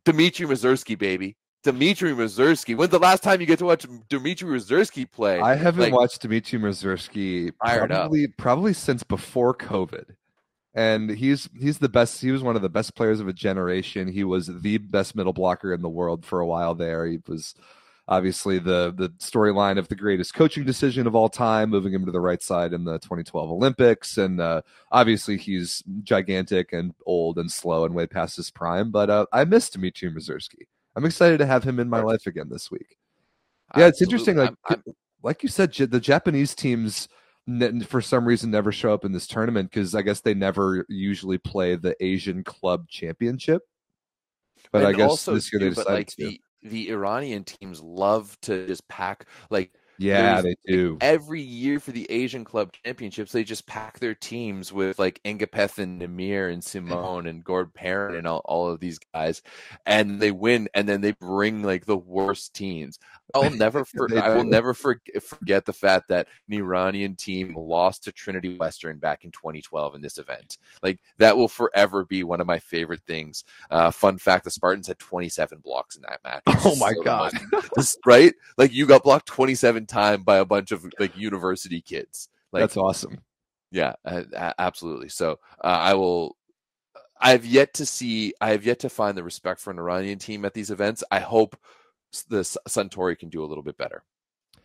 Dmitry Muserskiy, baby. Dmitry Muserskiy. When's the last time you get to watch Dmitry Muserskiy play? I haven't like- watched Dmitry Muserskiy up. probably probably since before COVID. And he's he's the best. He was one of the best players of a generation. He was the best middle blocker in the world for a while there. He was obviously the the storyline of the greatest coaching decision of all time, moving him to the right side in the 2012 Olympics. And uh, obviously he's gigantic and old and slow and way past his prime. But uh, I miss Dmitry Muserskiy. I'm excited to have him in my life again this week. Yeah, it's interesting. Like I'm- I'm- like you said, the Japanese teams for some reason never show up in this tournament because I guess they never usually play the Asian Club Championship. But I guess also this year they decided like to. the the Iranian teams love to just pack like yeah, they do. every year for the Asian Club Championships, they just pack their teams with like Ngapeth and Nimir and Simón and Gord Parent and all, all of these guys, and they win, and then they bring like the worst teams. I'll never, for, I will never for, forget the fact that an Iranian team lost to Trinity Western back in 2012 in this event. Like that will forever be one of my favorite things. Uh, fun fact: the Spartans had 27 blocks in that match. Oh my so God. right? Like you got blocked 27 times by a bunch of like university kids. Like That's awesome. yeah, absolutely. So uh, I will. I've yet to see. I have yet to find the respect for an Iranian team at these events. I hope the Suntory can do a little bit better.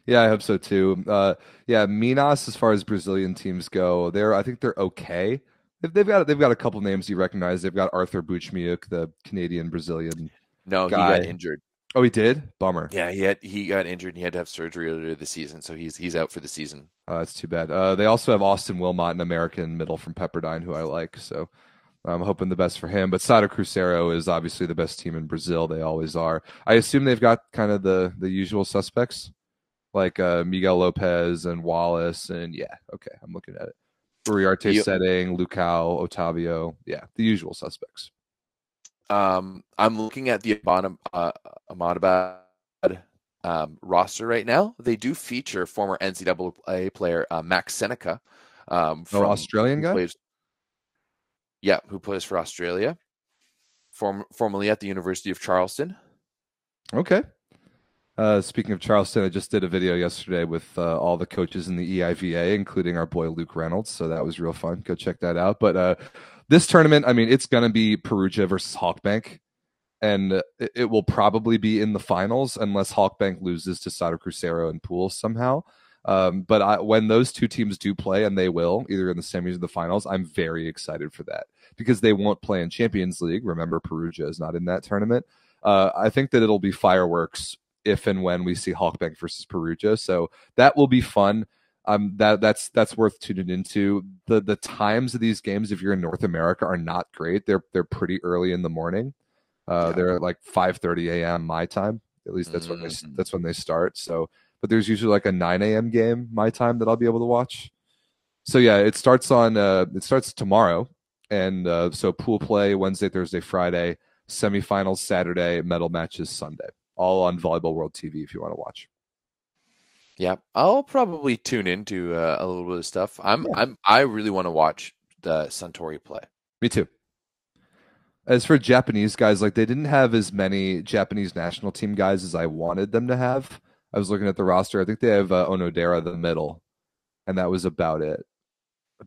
Yeah, I hope so too. Uh, yeah, Minas, as far as Brazilian teams go, they're I think they're okay. They've, they've got they've got a couple names you recognize. They've got Arthur Buchmiuk, the Canadian Brazilian. No, Guy. he got injured. Oh, he did. Bummer. Yeah, he had he got injured and he had to have surgery earlier this season, so he's he's out for the season. Uh, that's too bad. Uh, they also have Austin Wilmot, an American middle from Pepperdine, who I like. So I'm hoping the best for him. But Sada Cruzeiro is obviously the best team in Brazil. They always are. I assume they've got kind of the the usual suspects, like uh, Miguel Lopez and Wallace. And yeah, okay, I'm looking at it. Uriarte Yep. setting, Lucao, Otavio. Yeah, the usual suspects. Um, I'm looking at the Ahmad- uh, Ahmadabad um, roster right now. They do feature former NCAA player uh, Max Senica. Um, Oh, from, Australian guy? plays- yeah, who plays for Australia, form, formerly at the University of Charleston. Okay. Uh, speaking of Charleston, I just did a video yesterday with uh, all the coaches in the EIVA, including our boy Luke Reynolds. So that was real fun. Go check that out. But uh, this tournament, I mean, it's going to be Perugia versus Halkbank, and it, it will probably be in the finals unless Halkbank loses to Sada Cruzeiro and Pools somehow. Um, but I, when those two teams do play, and they will, either in the semis or the finals, I'm very excited for that because they won't play in Champions League. Remember, Perugia is not in that tournament. Uh, I think that it'll be fireworks if and when we see Halkbank versus Perugia. So that will be fun. Um, that that's that's worth tuning into. The the times of these games, if you're in North America, are not great. They're they're pretty early in the morning. Uh, Yeah. They're like 5:30 a.m. my time. At least that's when they Mhm. that's when they start. So, but there's usually like a 9 a.m. game my time that I'll be able to watch. So yeah, it starts on uh, it starts tomorrow, and uh, so pool play Wednesday, Thursday, Friday, semifinals Saturday, medal matches Sunday, all on Volleyball World TV if you want to watch. Yeah, I'll probably tune into uh, a little bit of stuff. I'm Yeah. I'm I really want to watch the Suntory play. Me too. As for Japanese guys, like they didn't have as many Japanese national team guys as I wanted them to have. I was looking at the roster. I think they have uh, Onodera the middle, and that was about it.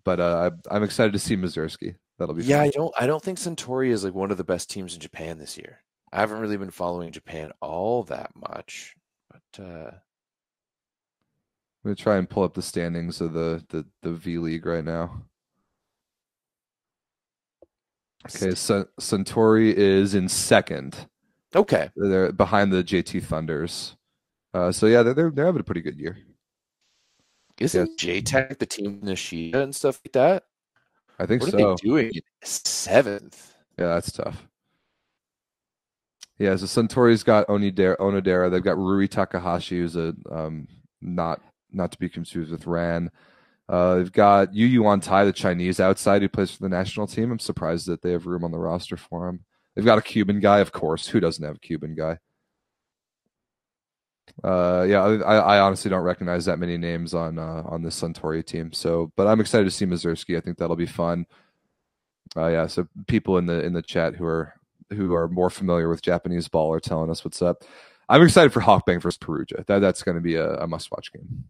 But uh, I- I'm excited to see Muserskiy. That'll be Yeah, fun. I don't I don't think Suntory is like one of the best teams in Japan this year. I haven't really been following Japan all that much, but uh I'm gonna try and pull up the standings of the the, the V League right now. Okay, so Suntory is in second. okay. They're behind the JT Thunders. Uh, so yeah, they're, they're they're having a pretty good year. Isn't JTEKT the team in the Nishida and stuff like that? I think What so. are they doing? Seventh. Yeah, that's tough. Yeah, so Suntory's got Onidera, Onodera. They've got Rui Takahashi, who's a um, not not to be confused with Ran. Uh, they've got Yu Yuan Tai, the Chinese outside who plays for the national team. I'm surprised that they have room on the roster for him. They've got a Cuban guy, of course. Who doesn't have a Cuban guy? Uh, yeah, I, I honestly don't recognize that many names on uh, on this Suntory team. So, but I'm excited to see Muserskiy. I think that'll be fun. Uh, yeah, so people in the in the chat who are who are more familiar with Japanese ball are telling us what's up. I'm excited for Halkbank versus Perugia. That that's going to be a, a must watch game.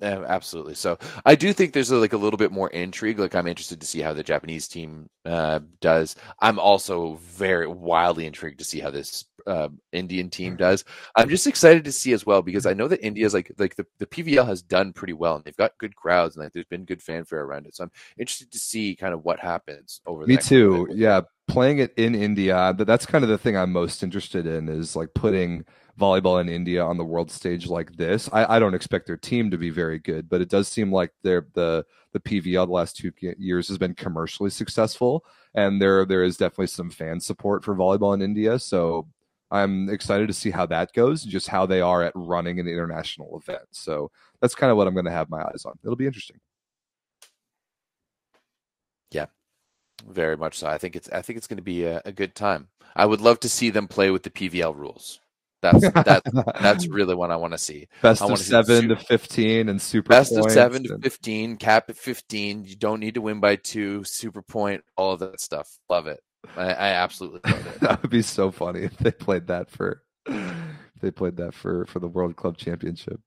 Yeah, absolutely. So I do think there's a, like a little bit more intrigue. Like I'm interested to see how the Japanese team uh, does. I'm also very wildly intrigued to see how this uh, Indian team does. I'm just excited to see as well because I know that India's like like the, the PVL has done pretty well and they've got good crowds and like there's been good fanfare around it. So I'm interested to see kind of what happens over. Me too. Yeah, playing it in India. That's kind of the thing I'm most interested in is like putting volleyball in India on the world stage like this. I, I don't expect their team to be very good, but it does seem like they're the the PVL the last two years has been commercially successful, and there there is definitely some fan support for volleyball in India. So I'm excited to see how that goes, just how they are at running an international event. So that's kind of what I'm going to have my eyes on. It'll be interesting. Yeah, very much so. I think it's I think it's going to be a, a good time. I would love to see them play with the PVL rules. That's that's that's really what I want to see. best of wanna see the seven to fifteen and super Best of seven to fifteen, cap at fifteen. You don't need to win by two. Super point, all of that stuff. Love it. I, I absolutely love it. that would be so funny if they played that for if they played that for for the World Club Championship.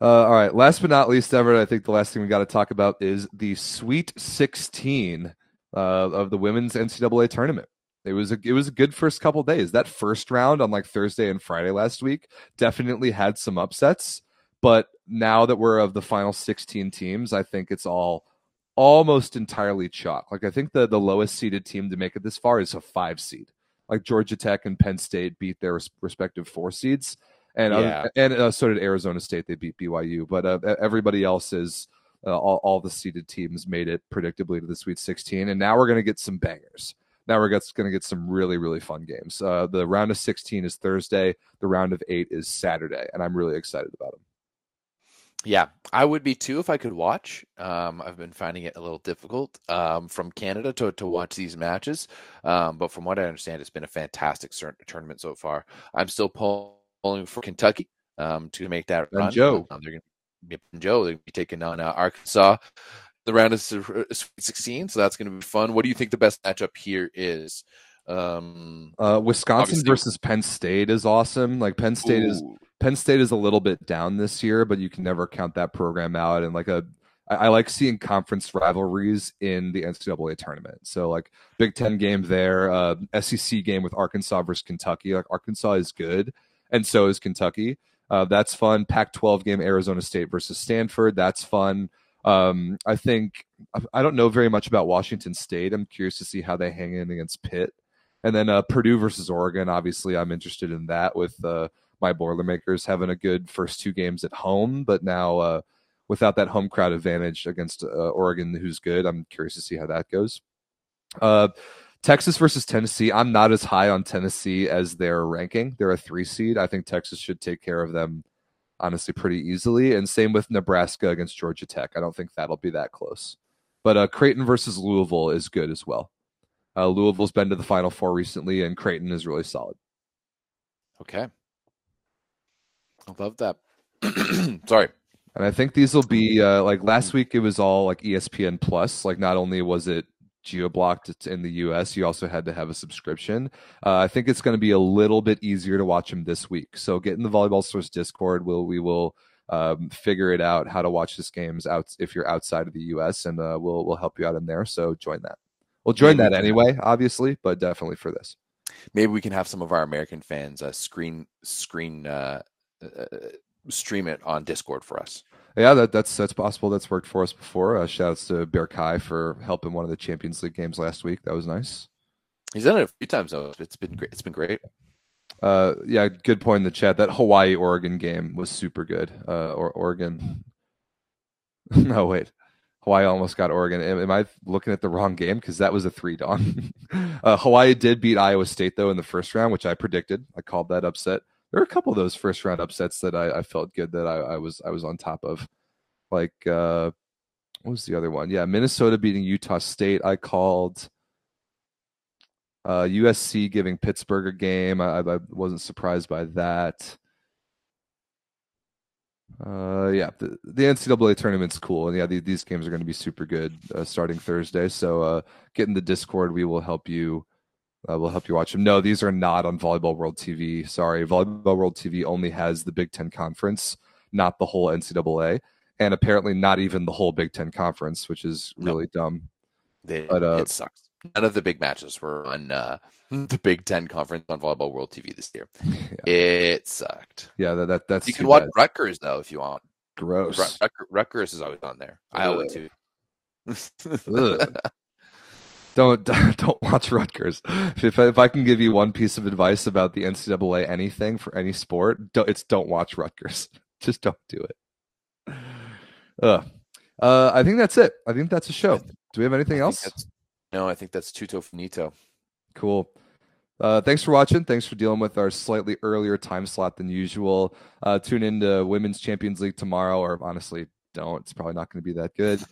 Uh, all right. Last but not least, Everett, I think the last thing we got to talk about is the Sweet 16 uh, of the women's NCAA tournament. It was a it was a good first couple days. That first round on like Thursday and Friday last week definitely had some upsets, but now that we're of the final 16 teams, I think it's all almost entirely chalk. Like I think the the lowest seeded team to make it this far is a five seed. like Georgia Tech and Penn State beat their respective four seeds, and Yeah. other, and uh, so did Arizona State. They beat BYU, but uh, everybody else is uh, all, all the seeded teams made it predictably to the Sweet 16, and now we're going to get some bangers. Now we're going to get some really really fun games. Uh, the round of 16 is Thursday. The round of eight is Saturday, and I'm really excited about them. Yeah, I would be too if I could watch. Um, I've been finding it a little difficult um, from Canada to, to watch these matches. Um, but from what I understand, it's been a fantastic cer- tournament so far. I'm still pulling for Kentucky um, to make that And run. Joe. Um, they're going to be Joe. They're going to be taking on uh, Arkansas. The round is uh, Sweet 16, so that's going to be fun. What do you think the best matchup here is? Um, Uh, Wisconsin Obviously- versus Penn State is awesome. Like Penn State is Penn State is a little bit down this year, but you can never count that program out. And like a, I, I like seeing conference rivalries in the NCAA tournament. So like Big Ten game there, uh, SEC game with Arkansas versus Kentucky. Like Arkansas is good, and so is Kentucky. Uh, that's fun. Pac-12 game Arizona State versus Stanford. That's fun. Um, I think I- don't know very much about Washington State. I'm curious to see how they hang in against Pitt. And then uh, Purdue versus Oregon. Obviously, I'm interested in that with uh, my Boilermakers having a good first two games at home, but now uh, without that home crowd advantage against uh, Oregon, who's good. I'm curious to see how that goes. Uh, Texas versus Tennessee. I'm not as high on Tennessee as their ranking. They're a three seed. I think Texas should take care of them honestly pretty easily. And same with Nebraska against Georgia Tech. I don't think that'll be that close. But uh, Creighton versus Louisville is good as well. Uh, Louisville's been to the Final Four recently, and Creighton is really solid. okay. I love that. Sorry. And I think these will be uh, like last week. It was all like ESPN Plus. Like not only was it geo blocked in the US, you also had to have a subscription. Uh, I think it's going to be a little bit easier to watch them this week. So get in the Volleyball Source Discord. We'll we will um, figure it out how to watch this games out if you're outside of the US, and uh, we'll we'll help you out in there. So join that. We'll join that anyway, obviously, but definitely for this. maybe we can have some of our American fans uh, screen screen uh, uh, stream it on Discord for us. Yeah, that, that's that's possible. That's worked for us before. Uh, shouts to Bear Kai for helping one of the Champions League games last week. That was nice. He's done it a few times though. It's been great. It's been great. Uh, yeah, good point in the chat. That Hawaii Oregon game was super good. Uh, or Oregon. no, wait. Hawaii almost got Oregon. Am, am I looking at the wrong game? Because that was a three dawn. uh, Hawaii did beat Iowa State though in the first round, which I predicted. I called that upset. There are a couple of those first round upsets that I, I felt good that I, I was I was on top of. Like uh, what was the other one? Yeah, Minnesota beating Utah State. I called. Uh, USC giving Pittsburgh a game. I, I wasn't surprised by that. Uh, yeah, the, the NCAA tournament's cool, and yeah, the, these games are going to be super good uh, starting Thursday. So uh, get in the Discord. We will help you. Uh, we'll help you watch them. No, these are not on Volleyball World TV. Sorry, Volleyball World TV only has the Big Ten Conference, not the whole NCAA, and apparently not even the whole Big Ten Conference, which is No. really dumb. They, But, uh, it sucks. None of the big matches were on uh, the Big Ten conference on Volleyball World TV this year. It sucked. Yeah, that, that that's You can watch bad. Rutgers though if you want. gross. Rut- Rutgers is always on there. Iowa Ugh. too. Don't don't watch Rutgers. If if I can give you one piece of advice about the NCAA anything for any sport, don't, it's don't watch Rutgers. Just don't do it. Ugh. Uh, I think that's it. I think that's a show. Do we have anything else? No, I think that's tutto finito. Cool. Uh, thanks for watching. Thanks for dealing with our slightly earlier time slot than usual. Uh, tune in to Women's Champions League tomorrow, or honestly, don't. It's probably not going to be that good.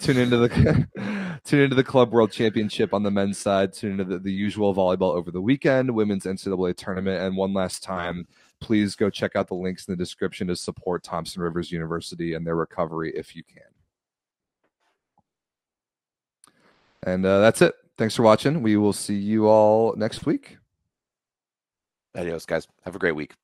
tune into the tune into the Club World Championship on the men's side. Tune into the, the usual volleyball over the weekend, women's NCAA tournament, and one last time, please go check out the links in the description to support Thompson Rivers University and their recovery if you can. And uh, that's it. Thanks for watching. We will see you all next week. Adios, guys. Have a great week.